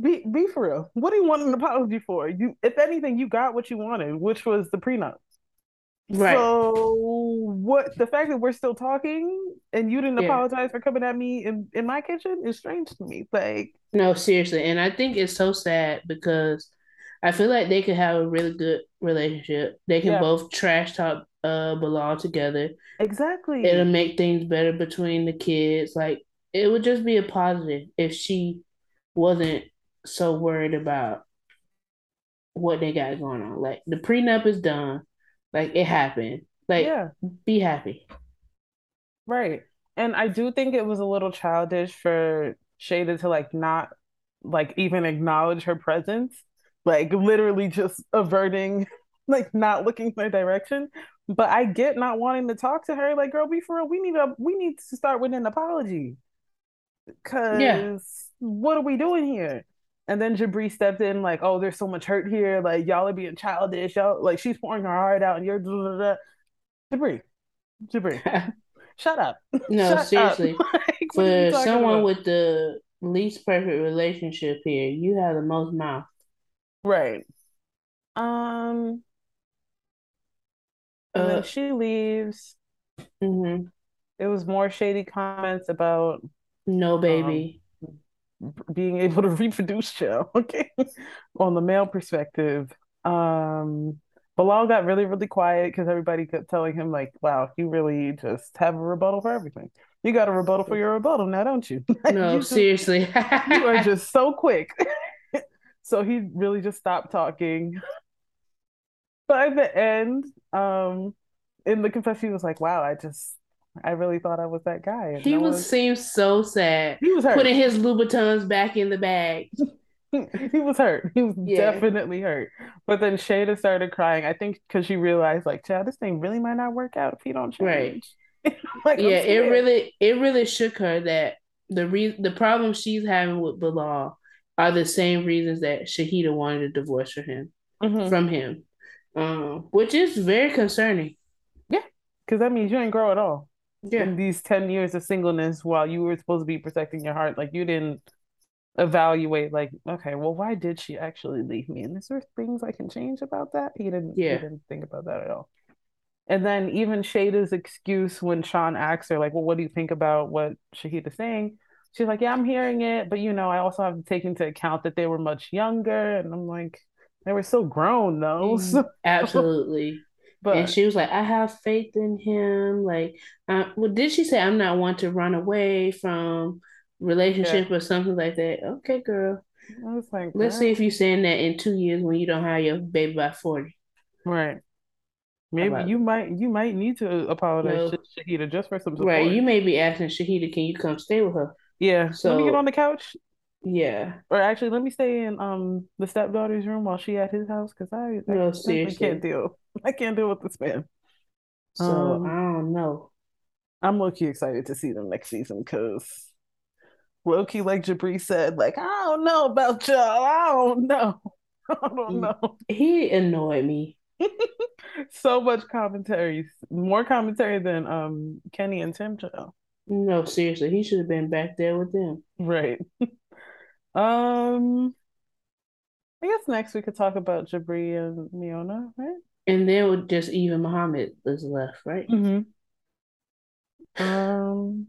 be be for real. What do you want an apology for? You, if anything, you got what you wanted, which was the prenup. Right. So what? The fact that we're still talking and you didn't yeah. apologize for coming at me in in my kitchen is strange to me. Like, no, seriously, and I think it's so sad because I feel like they could have a really good relationship. They can yeah. both trash talk uh Bilal together. Exactly. It'll make things better between the kids. Like it would just be a positive if she wasn't so worried about what they got going on. Like the prenup is done. Like it happened. Like yeah. be happy. Right. And I do think it was a little childish for Shaeeda to like not like even acknowledge her presence. Like literally just averting like not looking my direction. But I get not wanting to talk to her. Like, girl, be for real. We need a we need to start with an apology. Cause yeah. what are we doing here? And then Jibri stepped in, like, oh, there's so much hurt here. Like, y'all are being childish. Y'all like she's pouring her heart out, and you're blah, blah, blah. Jibri, Jibri, shut up. No, shut seriously. Up. like, For someone about? with the least perfect relationship here, you have the most mouth. Right. Um and uh, then she leaves. Mm-hmm. It was more shady comments about no baby um, being able to reproduce chill. Okay, on the male perspective, um, Bilal got really really quiet because everybody kept telling him like, "Wow, you really just have a rebuttal for everything. You got a rebuttal for your rebuttal now, don't you?" No, you just, seriously, you are just so quick. so he really just stopped talking by the end, um, in the confession, he was like, "Wow, I just, I really thought I was that guy." And he no was one... seemed so sad. He was hurt. putting his Louboutins back in the bag. he was hurt. He was yeah. definitely hurt. But then Shaeeda started crying. I think because she realized, like, child, this thing really might not work out if he don't change. Right. like, yeah, it really, it really shook her that the re- the problem she's having with Bilal are the same reasons that Shahida wanted a divorce from him mm-hmm. from him um, which is very concerning. Yeah, because that means you didn't grow at all. Yeah. In these 10 years of singleness while you were supposed to be protecting your heart, like you didn't evaluate, like, okay, well, why did she actually leave me? And is there things I can change about that? He didn't, yeah. he didn't think about that at all. And then even Shaeeda's excuse when Sean asks her, like, well, what do you think about what Shahida's saying? She's like, yeah, I'm hearing it, but you know, I also have to take into account that they were much younger. And I'm like, they were so grown though. Mm, absolutely. but and she was like, I have faith in him. Like, uh, well, did she say I'm not one to run away from relationship yeah. or something like that? Okay, girl. I was like, let's see if you're saying that in two years when you don't have your baby by forty. Right. Maybe you might you might need to apologize to Shahida just for some support. Right. You may be asking Shahida, can you come stay with her? Yeah. So let me get on the couch. Yeah. Or actually, let me stay in um the stepdaughter's room while she at his house because I, I, no, seriously. Can't deal. I can't deal with this man. So um, I don't know. I'm low key excited to see them next season because low key, like Jibri said, like I don't know about y'all. I don't know. I don't know. He annoyed me. so much commentary, more commentary than um Kenny and Tim. Joe. No, seriously, he should have been back there with them. Right. Um, I guess next we could talk about Jibri and Miona, right? And then with just even Muhammad is left, right? Mm-hmm. Um,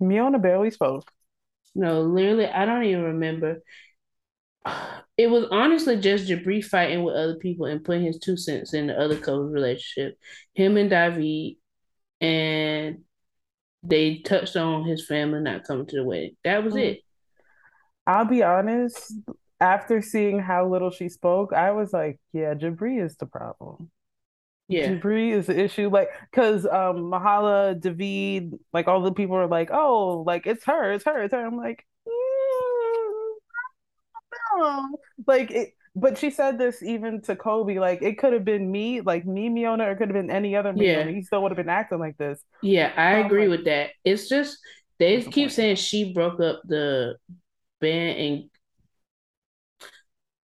Miona barely spoke. No, literally, I don't even remember. It was honestly just Jibri fighting with other people and putting his two cents in the other couple's relationship. Him and David, and they touched on his family not coming to the wedding. That was mm-hmm. it. I'll be honest, after seeing how little she spoke, I was like, yeah, Jibri is the problem. Yeah. Jibri is the issue. Like, because um Mahala, David, like all the people are like, oh, like it's her, it's her, it's her. I'm like, mm, no. Like it but she said this even to Kobe, like it could have been me, like me, Miona, or it could have been any other Miona. Yeah. He still would have been acting like this. Yeah, I agree like, with that. It's just they keep saying she broke up the band and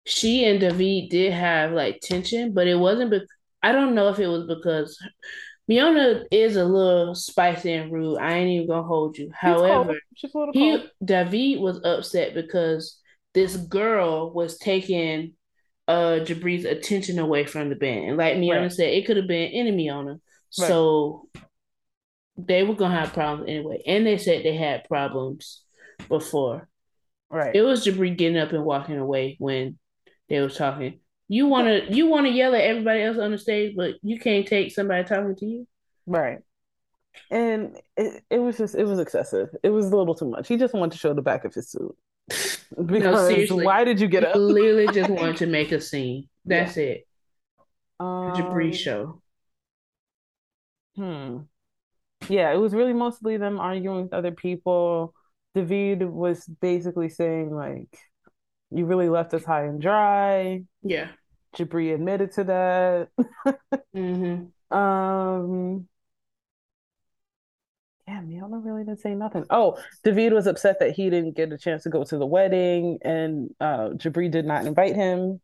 she and David did have like tension, but it wasn't. Be- I don't know if it was because Miona is a little spicy and rude. I ain't even gonna hold you. She's However, he David was upset because this girl was taking uh Jibri's attention away from the band. And like Miona right. said, it could have been any Miona. Right. So they were gonna have problems anyway. And they said they had problems before. Right. It was Jibri getting up and walking away when they was talking. You wanna you wanna yell at everybody else on the stage, but you can't take somebody talking to you. Right. And it, it was just it was excessive. It was a little too much. He just wanted to show the back of his suit. Because no, why did you get up? Literally just wanted to make a scene. That's yeah. it. Um, Jibri show. Hmm. Yeah, it was really mostly them arguing with other people. David was basically saying like, "You really left us high and dry." Yeah. Jibri admitted to that. mm-hmm. Um. Yeah, Miona really didn't say nothing. Oh, David was upset that he didn't get a chance to go to the wedding, and uh, Jibri did not invite him.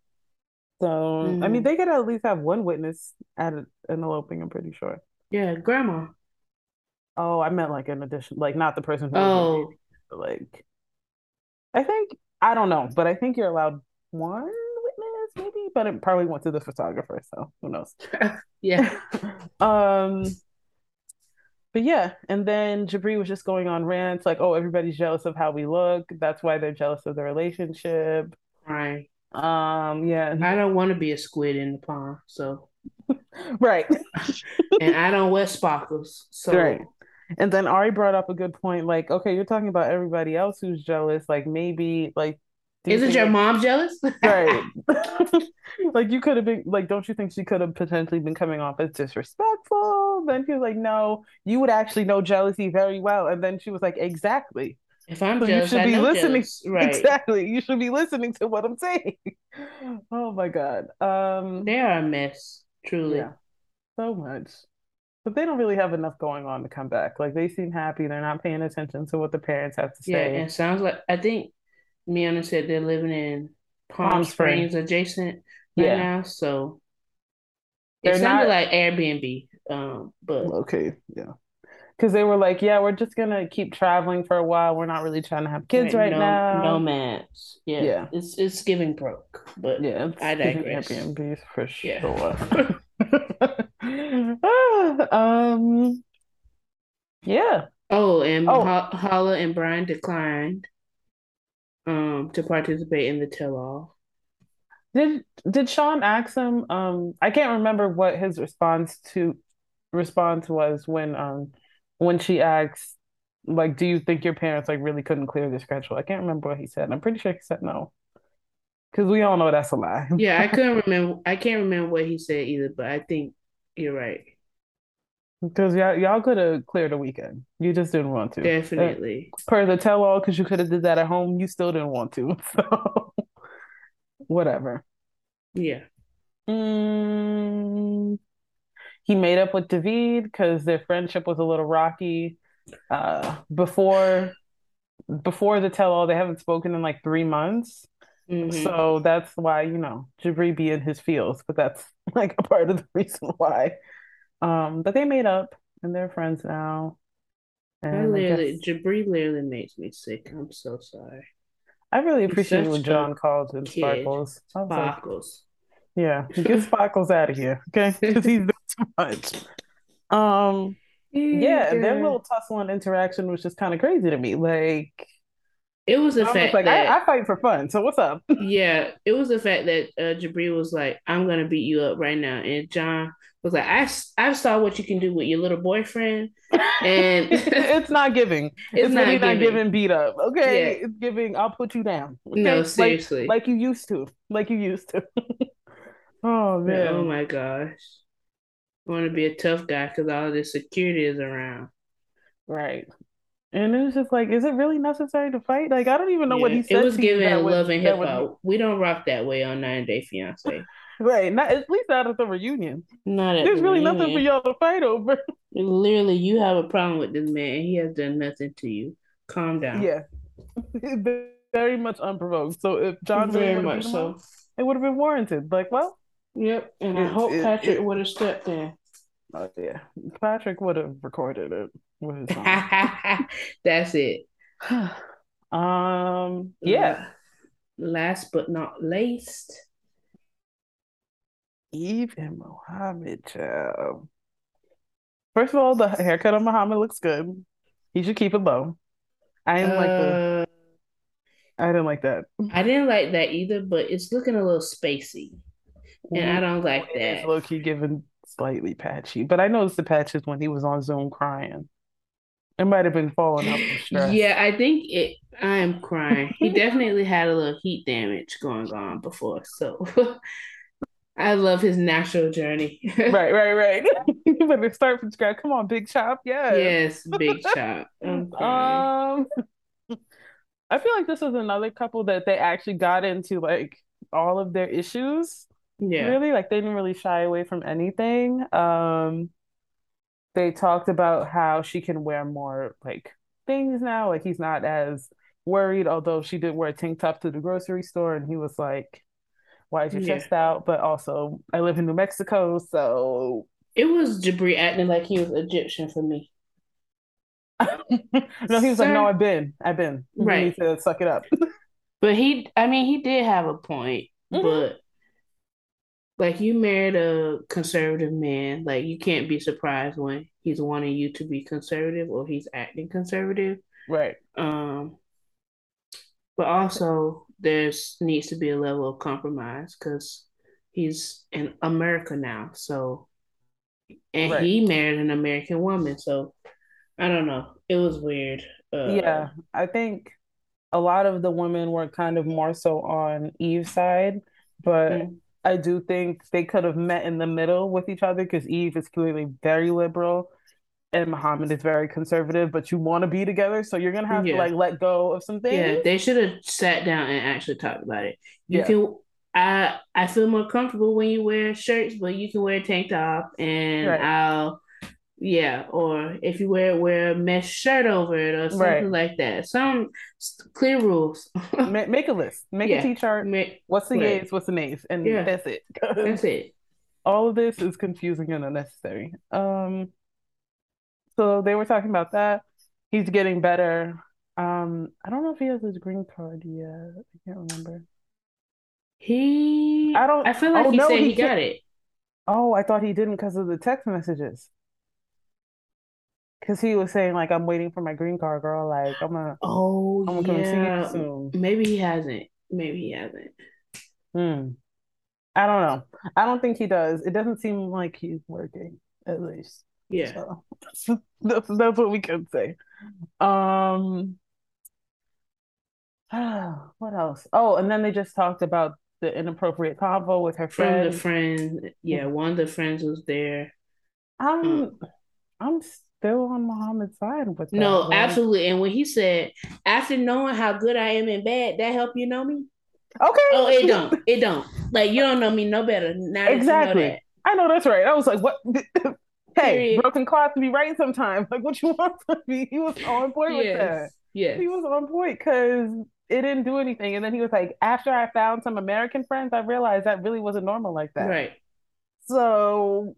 So, mm. I mean, mm. they could at least have one witness at an eloping. I'm pretty sure. Yeah, grandma. Oh, I meant like an addition, like not the person who. Oh, like, I think I don't know, but I think you're allowed one witness, maybe, but it probably went to the photographer, so who knows? yeah. um. But yeah, and then Jibri was just going on rants like, "Oh, everybody's jealous of how we look. That's why they're jealous of the relationship." Right. Um. Yeah. I don't want to be a squid in the pond, so. right. and I don't wear sparkles, so. Right. And then Ari brought up a good point, like, okay, you're talking about everybody else who's jealous. Like maybe like isn't your mom jealous? right. like you could have been like, don't you think she could have potentially been coming off as disrespectful? Then he was like, no, you would actually know jealousy very well. And then she was like, exactly. If I'm so jealous, you should be listening. Right. Exactly. You should be listening to what I'm saying. oh my God. Um they are a mess, truly. Yeah. So much. But they don't really have enough going on to come back. Like they seem happy. They're not paying attention to what the parents have to say. Yeah, it sounds like I think Miona said they're living in Palm, Palm Springs, Springs adjacent right yeah. now. So it they're sounded not... like Airbnb. Um, but okay, yeah. Because they were like, yeah, we're just gonna keep traveling for a while. We're not really trying to have kids right, right no, now. Nomads. Yeah. yeah. It's it's giving broke. But yeah, I digress. Airbnbs for sure. Yeah. um yeah. Oh, and oh. Hala and Brian declined um to participate in the tell all. Did did Sean ask him? Um, I can't remember what his response to response was when um when she asked like, "Do you think your parents like really couldn't clear the schedule?" I can't remember what he said. I'm pretty sure he said no, because we all know that's a lie. yeah, I couldn't remember. I can't remember what he said either, but I think you're right. Because y'all, y'all could have cleared a weekend. You just didn't want to. Definitely. Uh, per the tell all, because you could have did that at home, you still didn't want to. So whatever. Yeah. Mm, he made up with David because their friendship was a little rocky. Uh, before before the tell all, they haven't spoken in like three months. Mm-hmm. So that's why, you know, Jibri be in his feels, but that's like a part of the reason why. Um, but they made up and they're friends now. And I literally, I guess... Jibri literally makes me sick. I'm so sorry. I really appreciate what John called him Sparkles. Sparkles. Like, yeah, get Sparkles out of here, okay? Because he's too much. Um, yeah, their little tussle and interaction was just kind of crazy to me. Like, it was the fact like that I, I, fight for fun. So what's up? yeah, it was the fact that uh, Jibri was like, "I'm gonna beat you up right now," and John was like, "I I saw what you can do with your little boyfriend, and it's not giving. It's, it's not, really giving. not giving beat up. Okay, yeah. it's giving. I'll put you down. Okay? No, seriously, like, like you used to, like you used to. oh man! Oh my gosh! I want to be a tough guy because all this security is around. Right. And it was just like, is it really necessary to fight? Like, I don't even know yeah, what he said. It was giving love and hip hop. We don't rock that way on 90 Day Fiance. right. Not at least not at the reunion. Not at There's the really reunion. nothing for y'all to fight over. Literally, you have a problem with this man. He has done nothing to you. Calm down. Yeah. Very much unprovoked. So if John very much so, out, it would have been warranted. Like, well. Yep. And I hope it, Patrick would have stepped in. Oh yeah, Patrick would have recorded it. That's it. um. Yeah. Last but not least, Eve and Mohammed. Child. First of all, the haircut on Mohammed looks good. He should keep it low. I didn't uh, like the. I didn't like that. I didn't like that either, but it's looking a little spacey, and I don't like that. Low key given slightly patchy, but I noticed the patches when he was on Zoom crying. It might have been falling up stress. Yeah, I think it. I am crying. he definitely had a little heat damage going on before, so I love his natural journey. right, right, right. better start from scratch. Come on, Big Chop. Yeah. Yes, Big Chop. um, I feel like this was another couple that they actually got into like all of their issues yeah. Really? Like they didn't really shy away from anything. Um they talked about how she can wear more like things now. Like he's not as worried, although she did wear a tank top to the grocery store and he was like, Why is your yeah. chest out? But also I live in New Mexico, so it was Jibri acting like he was Egyptian for me. no, he was Sir? like, No, I've been. I've been. You right. need to suck it up. but he I mean he did have a point, mm-hmm. but like you married a conservative man like you can't be surprised when he's wanting you to be conservative or he's acting conservative. Right. Um but also there's needs to be a level of compromise because he's in america now so and right. he married an american woman so i don't know. It was weird. Uh, yeah i think a lot of the women were kind of more so on eve's side but mm-hmm I do think they could have met in the middle with each other because Eve is clearly very liberal and Muhammad is very conservative, but you want to be together, so you're gonna have yeah. to like let go of some things. Yeah, they should have sat down and actually talked about it. You yeah. can I I feel more comfortable when you wear shirts, but you can wear a tank top and right. I'll yeah, or if you wear wear a mesh shirt over it or something right. like that. Some clear rules. make, a list. Make yeah. a t-shirt. Make, what's the right. yays? What's the nays? And yeah. that's it. that's it. All of this is confusing and unnecessary. Um, so they were talking about that. He's getting better. Um, I don't know if he has his green card yet. I can't remember. He. I don't. I feel like oh, he no, said he, he got it. Oh, I thought he didn't because of the text messages because he was saying like I'm waiting for my green card, girl. Like I'm gonna oh I'm gonna yeah. come see you soon. Maybe he hasn't. Maybe he hasn't. Hmm. I don't know. I don't think he does. It doesn't seem like he's working, at least. Yeah. So that's that's what we can say. Um. what else? Oh, and then they just talked about the inappropriate convo with her friend. From the friend, yeah, one of the friends was there. I'm, um, I'm still on Muhammad's side with that. No, absolutely. And when he said, after knowing how good I am in bad, that help you know me? Okay. Oh, it don't. It don't. Like you don't know me no better. Now exactly. You know I know that's right. I was like, what? hey, Period. broken cloth to be right sometimes. Like what you want from me? He was on point yes. with that. Yeah. He was on point because it didn't do anything. And then he was like, after I found some American friends, I realized that really wasn't normal like that. Right. So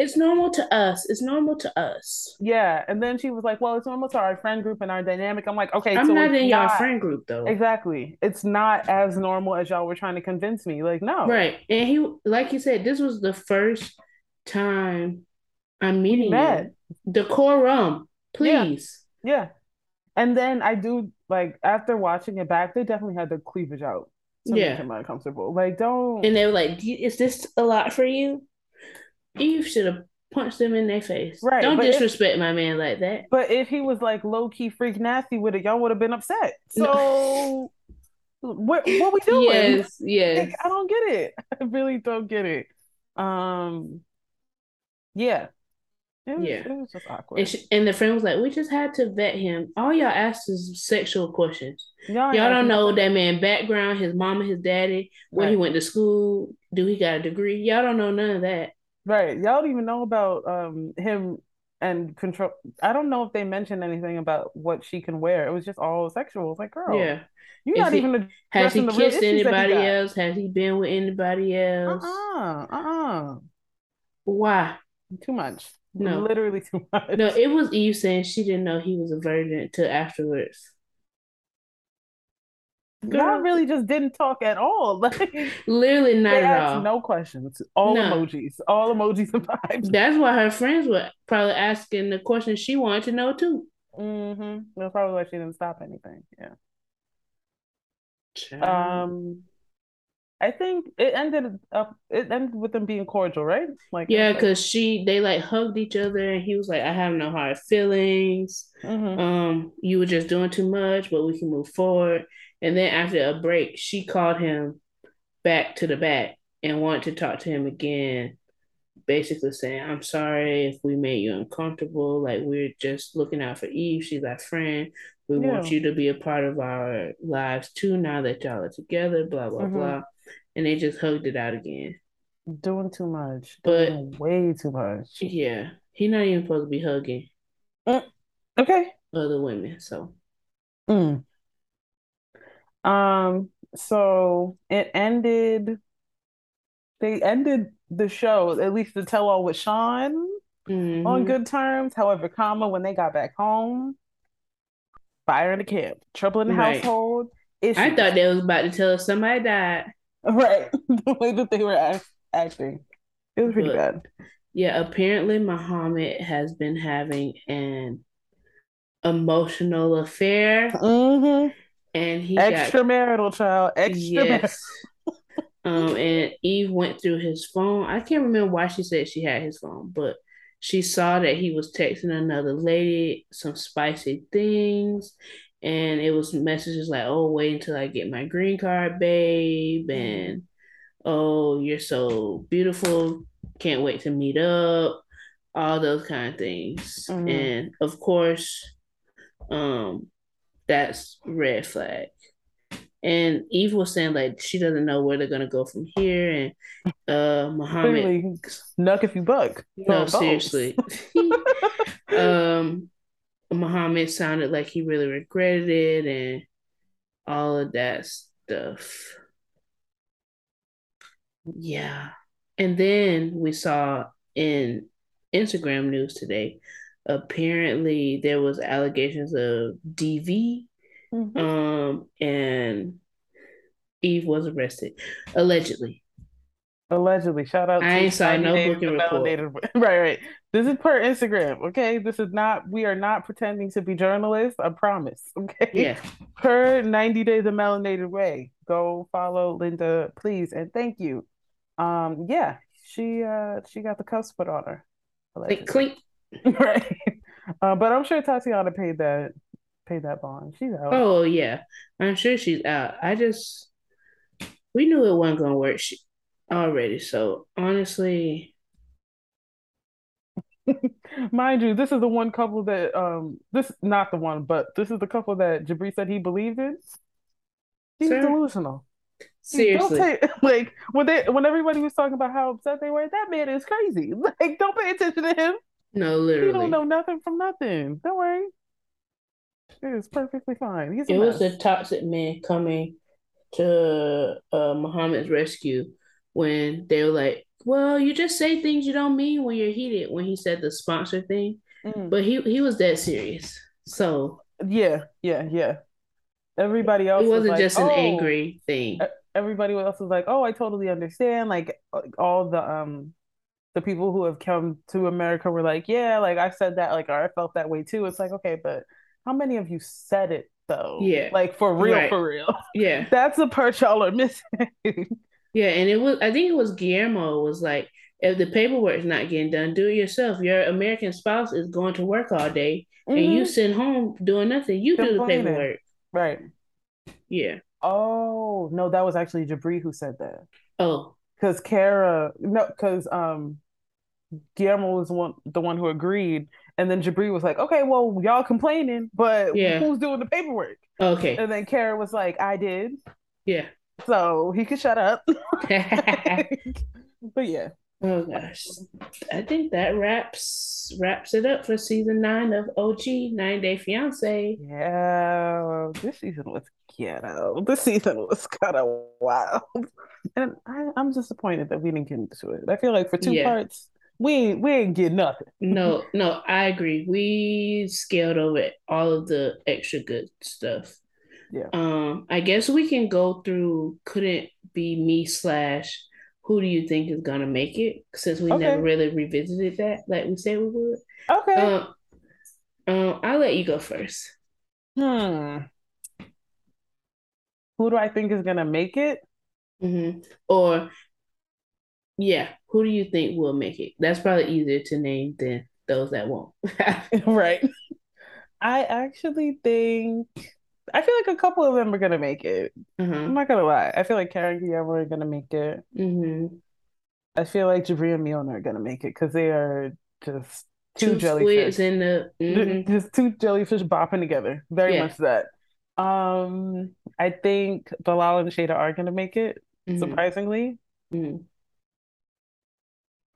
it's normal to us. It's normal to us. Yeah. And then she was like, Well, it's normal to our friend group and our dynamic. I'm like, okay, I'm so not in y'all friend group though. Exactly. It's not as normal as y'all were trying to convince me. Like, no. Right. And he like you said, this was the first time I'm meeting you. Decorum, please. Yeah. yeah. And then I do like after watching it back, they definitely had the cleavage out to yeah. make him uncomfortable. Like, don't. And they were like, "Is this a lot for you?" Eve should have punched them in their face. Right. Don't disrespect if, my man like that. But if he was like low key freak nasty with it, y'all would have been upset. So. No. What what we doing? Yes, yes. Like, I don't get it. I really don't get it. Um, yeah, it was, yeah, it was just awkward. And, she, and, the friend was like, "We just had to vet him. All y'all asked is sexual questions. Y'all, y'all don't know that man background, his mama, his daddy, where right. he went to school, do he got a degree? Y'all don't know none of that. Right. Y'all don't even know about um him and control. I don't know if they mentioned anything about what she can wear. It was just all sexual. It's like, girl, yeah. You're not he, even has he kissed anybody else? Has he been with anybody else? Uh uh-uh, uh uh. Why? Too much. No, literally too much. No, it was Eve saying she didn't know he was a virgin until afterwards. Y'all really just didn't talk at all. Like literally not at all. No questions. All no. emojis. All emojis and vibes. That's why her friends were probably asking the questions she wanted to know too. Mm-hmm. That's probably why she didn't stop anything. Yeah. Um I think it ended up it ended with them being cordial, right? Like yeah, because like... she they like hugged each other and he was like, I have no hard feelings. Mm-hmm. Um, you were just doing too much, but we can move forward. And then after a break, she called him back to the back and wanted to talk to him again, basically saying, I'm sorry if we made you uncomfortable. Like we're just looking out for Eve. She's our friend. We want you to be a part of our lives too now that y'all are together, blah, blah, mm-hmm. blah and they just hugged it out again. Doing too much. But Doing way too much. Yeah. He's not even supposed to be hugging. Mm. Okay. Other women. So. Mm. Um, so it ended they ended the show, at least the tell all with Sean mm-hmm. on good terms. However, comma, when they got back home, fire in the camp, trouble in the right. household. Issues. I thought they was about to tell us somebody died. Right. the way that they were act- acting. It was pretty but, bad. Yeah, apparently Muhammad has been having an emotional affair. Mm-hmm. And he extramarital got, child. Yes. um, and Eve went through his phone. I can't remember why she said she had his phone, but she saw that he was texting another lady some spicy things and it was messages like, "Oh, wait until I get my green card, babe," and "Oh, you're so beautiful, can't wait to meet up," all those kind of things, mm-hmm. and of course, um, that's red flag. And Eve was saying like she doesn't know where they're gonna go from here, and uh, Muhammad, Clearly, nuck if you buck. No, seriously. um, Muhammad sounded like he really regretted it and all of that stuff. Yeah. And then we saw in Instagram news today, apparently there was allegations of DV. Mm-hmm. Um and Eve was arrested allegedly. Allegedly, shout out. I ain't saw no booking report. right, right. This is per Instagram. Okay, this is not. We are not pretending to be journalists. I promise. Okay. Yeah. Per ninety days of melanated way. Go follow Linda, please, and thank you. Um, yeah, she uh she got the cuffs put on her. Like clink. right. Uh, but I'm sure Tatiana paid that paid that bond. She's out. Oh yeah, I'm sure she's out. I just we knew it wasn't gonna work. She, already. So honestly, mind you, this is the one couple that um this not the one, but this is the couple that Jibri said he believed in. He's Sir? delusional. Seriously, take, like when they when everybody was talking about how upset they were, that man is crazy. Like, don't pay attention to him. No, literally, he don't know nothing from nothing. Don't worry, it is perfectly fine. He's it was a toxic man coming to uh Muhammad's rescue when they were like, "Well, you just say things you don't mean when you're heated." When he said the sponsor thing, mm. but he he was that serious. So yeah, yeah, yeah. Everybody else. It wasn't was like, just an oh. angry thing. Everybody else was like, "Oh, I totally understand." Like all the um the people who have come to America were like, "Yeah, like I said that, like I felt that way too." It's like, okay, but how many of you said it though? Yeah, like for real, right. for real. Yeah, that's the part y'all are missing. yeah, and it was. I think it was Guillermo was like, if the paperwork is not getting done, do it yourself. Your American spouse is going to work all day, mm-hmm. and you mm-hmm. sit home doing nothing. You do the paperwork. Right. Yeah. Oh no, that was actually Jibri who said that. Oh. Because Kara, no, because um, Guillermo was one the one who agreed, and then Jibri was like, "Okay, well, y'all complaining, but yeah. who's doing the paperwork?" Okay. And then Kara was like, "I did." Yeah. So he could shut up. but yeah. Oh gosh, I think that wraps wraps it up for season nine of OG Nine Day Fiance. Yeah, this season was ghetto. The season was kind of wild, and I, am disappointed that we didn't get into it. I feel like for two yeah. parts, we we ain't get nothing. no, no, I agree. We scaled over all of the extra good stuff. Yeah. Um, I guess we can go through. Couldn't be me slash who do you think is gonna make it? Since we okay. never really revisited that, like we said we would. Okay. Um, um, I'll let you go first. Hmm. Who do I think is gonna make it? Mm-hmm. Or, yeah, who do you think will make it? That's probably easier to name than those that won't. right. I actually think I feel like a couple of them are gonna make it. Mm-hmm. I'm not gonna lie. I feel like Karen and Guillermo are gonna make it. Mm-hmm. I feel like Jibri and Miona are gonna make it because they are just two, two jellyfish in the mm-hmm. just two jellyfish bopping together. Very yeah. much that. Um, I think Bilal and Shaeeda are gonna make it. Mm-hmm. Surprisingly. Mm-hmm.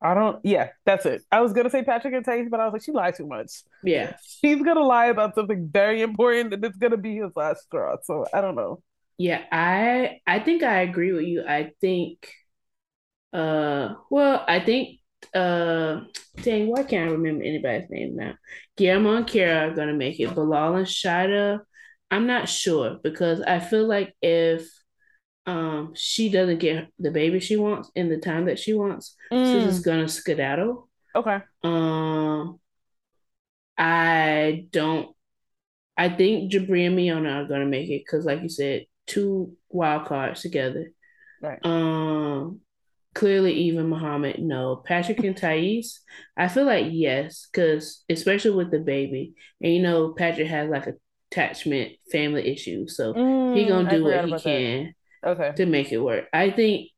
I don't. Yeah, that's it. I was gonna say Patrick and Thais, but I was like, she lied too much. Yeah, she's gonna lie about something very important, and it's gonna be his last straw. So I don't know. Yeah, I I think I agree with you. I think, uh, well, I think, uh, dang, why can't I remember anybody's name now? Guillermo and Kara are gonna make it. Bilal and Shaeeda, I'm not sure because I feel like if um she doesn't get the baby she wants in the time that she wants mm. she's gonna skedaddle. Okay. Um i don't i think jibri and miona are gonna make it because like you said two wild cards together. Right. Um clearly even muhammad no. Patrick and thais i feel like yes because especially with the baby. And you know patrick has like attachment family issues so mm, he gonna do what he can that Okay. To make it work. I think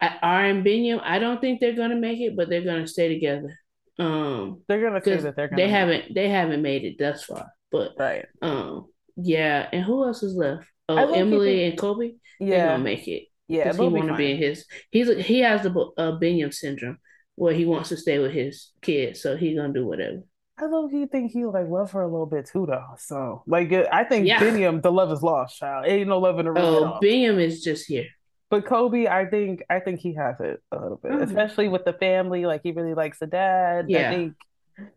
R and Biniyam, I don't think they're gonna make it, but they're gonna stay together. Um they're gonna say that they're gonna they haven't they haven't made it thus far. But right. Um yeah, and who else is left? Oh, Emily and Kobe. Yeah, they're gonna make it. Yeah, he want to be in his. He's he has the uh, syndrome where he wants to stay with his kids, so he's gonna do whatever. I love he think he like love her a little bit too though. So like I think yeah. Biniyam, the love is lost, child. Ain't no love in the room. Oh, Biniyam is just here. But Kobe, I think I think he has it a little bit, mm-hmm. especially with the family. Like he really likes the dad. Yeah. I think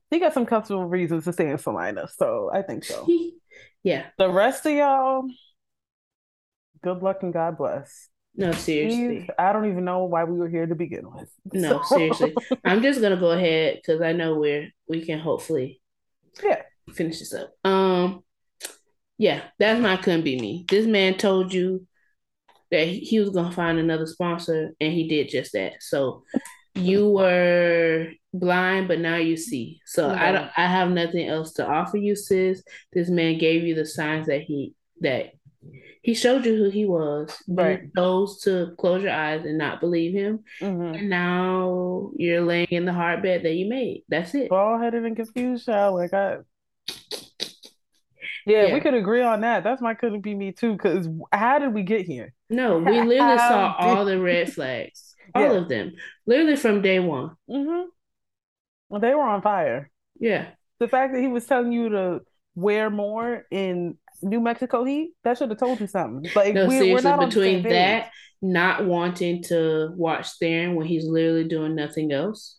he got some comfortable reasons to stay in Salina. So I think so. yeah. The rest of y'all, good luck and God bless. No, seriously. I don't even know why we were here to begin with. No, so. seriously. I'm just gonna go ahead because I know we're we can hopefully yeah finish this up. Um yeah, that's not couldn't be me. This man told you that he was gonna find another sponsor and he did just that. So you were blind, but now you see. So mm-hmm. I don't I have nothing else to offer you, sis. This man gave you the signs that he that he showed you who he was. Right. You chose to close your eyes and not believe him. Mm-hmm. And now you're laying in the hard bed that you made. That's it. Bald headed and confused, child. Like I yeah, yeah, we could agree on that. That's my couldn't be me too. Because how did we get here? No, we literally saw all the red flags, all yeah. of them, literally from day one. Mm-hmm. Well, they were on fire. Yeah, the fact that he was telling you to wear more in New Mexico heat, that should have told you something. Like no, we, seriously, between that not wanting to watch Theron when he's literally doing nothing else.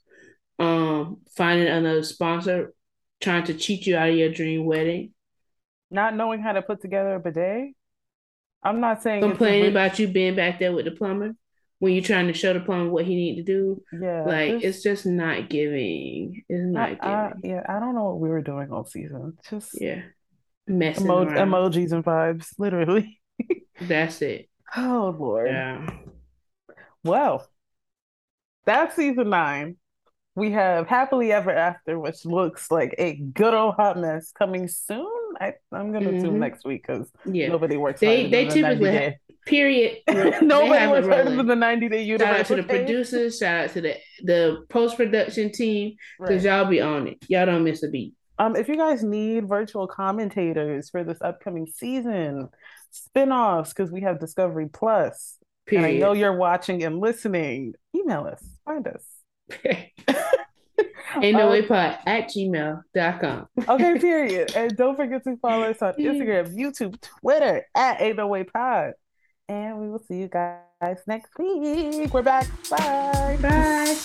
Um, finding another sponsor, trying to cheat you out of your dream wedding. Not knowing how to put together a bidet. I'm not saying complaining about you being back there with the plumber when you're trying to show the plumber what he need to do. Yeah, like this... it's just not giving. It's not I, giving. I, yeah, I don't know what we were doing all season. Just yeah, messing emo- emojis and vibes, literally. That's it. Oh Lord. Yeah. Well, that's season nine. We have Happily Ever After, which looks like a good old hot mess coming soon. I, am gonna mm-hmm. assume next week because yeah. nobody works. They they typically Period. Nobody was heard of the 90 day universe. Shout out to the producers, shout out to the, the post production team, because right. y'all be on it. Y'all don't miss a beat. Um, if you guys need virtual commentators for this upcoming season, spin-offs, because we have Discovery Plus. Period. And I know you're watching and listening. Email us, find us. Ain't no um, way pod at gmail.com. okay, period. And don't forget to follow us on Instagram, YouTube, Twitter at Ain't No Way Pod. And we will see you guys next week. We're back. Bye. Bye.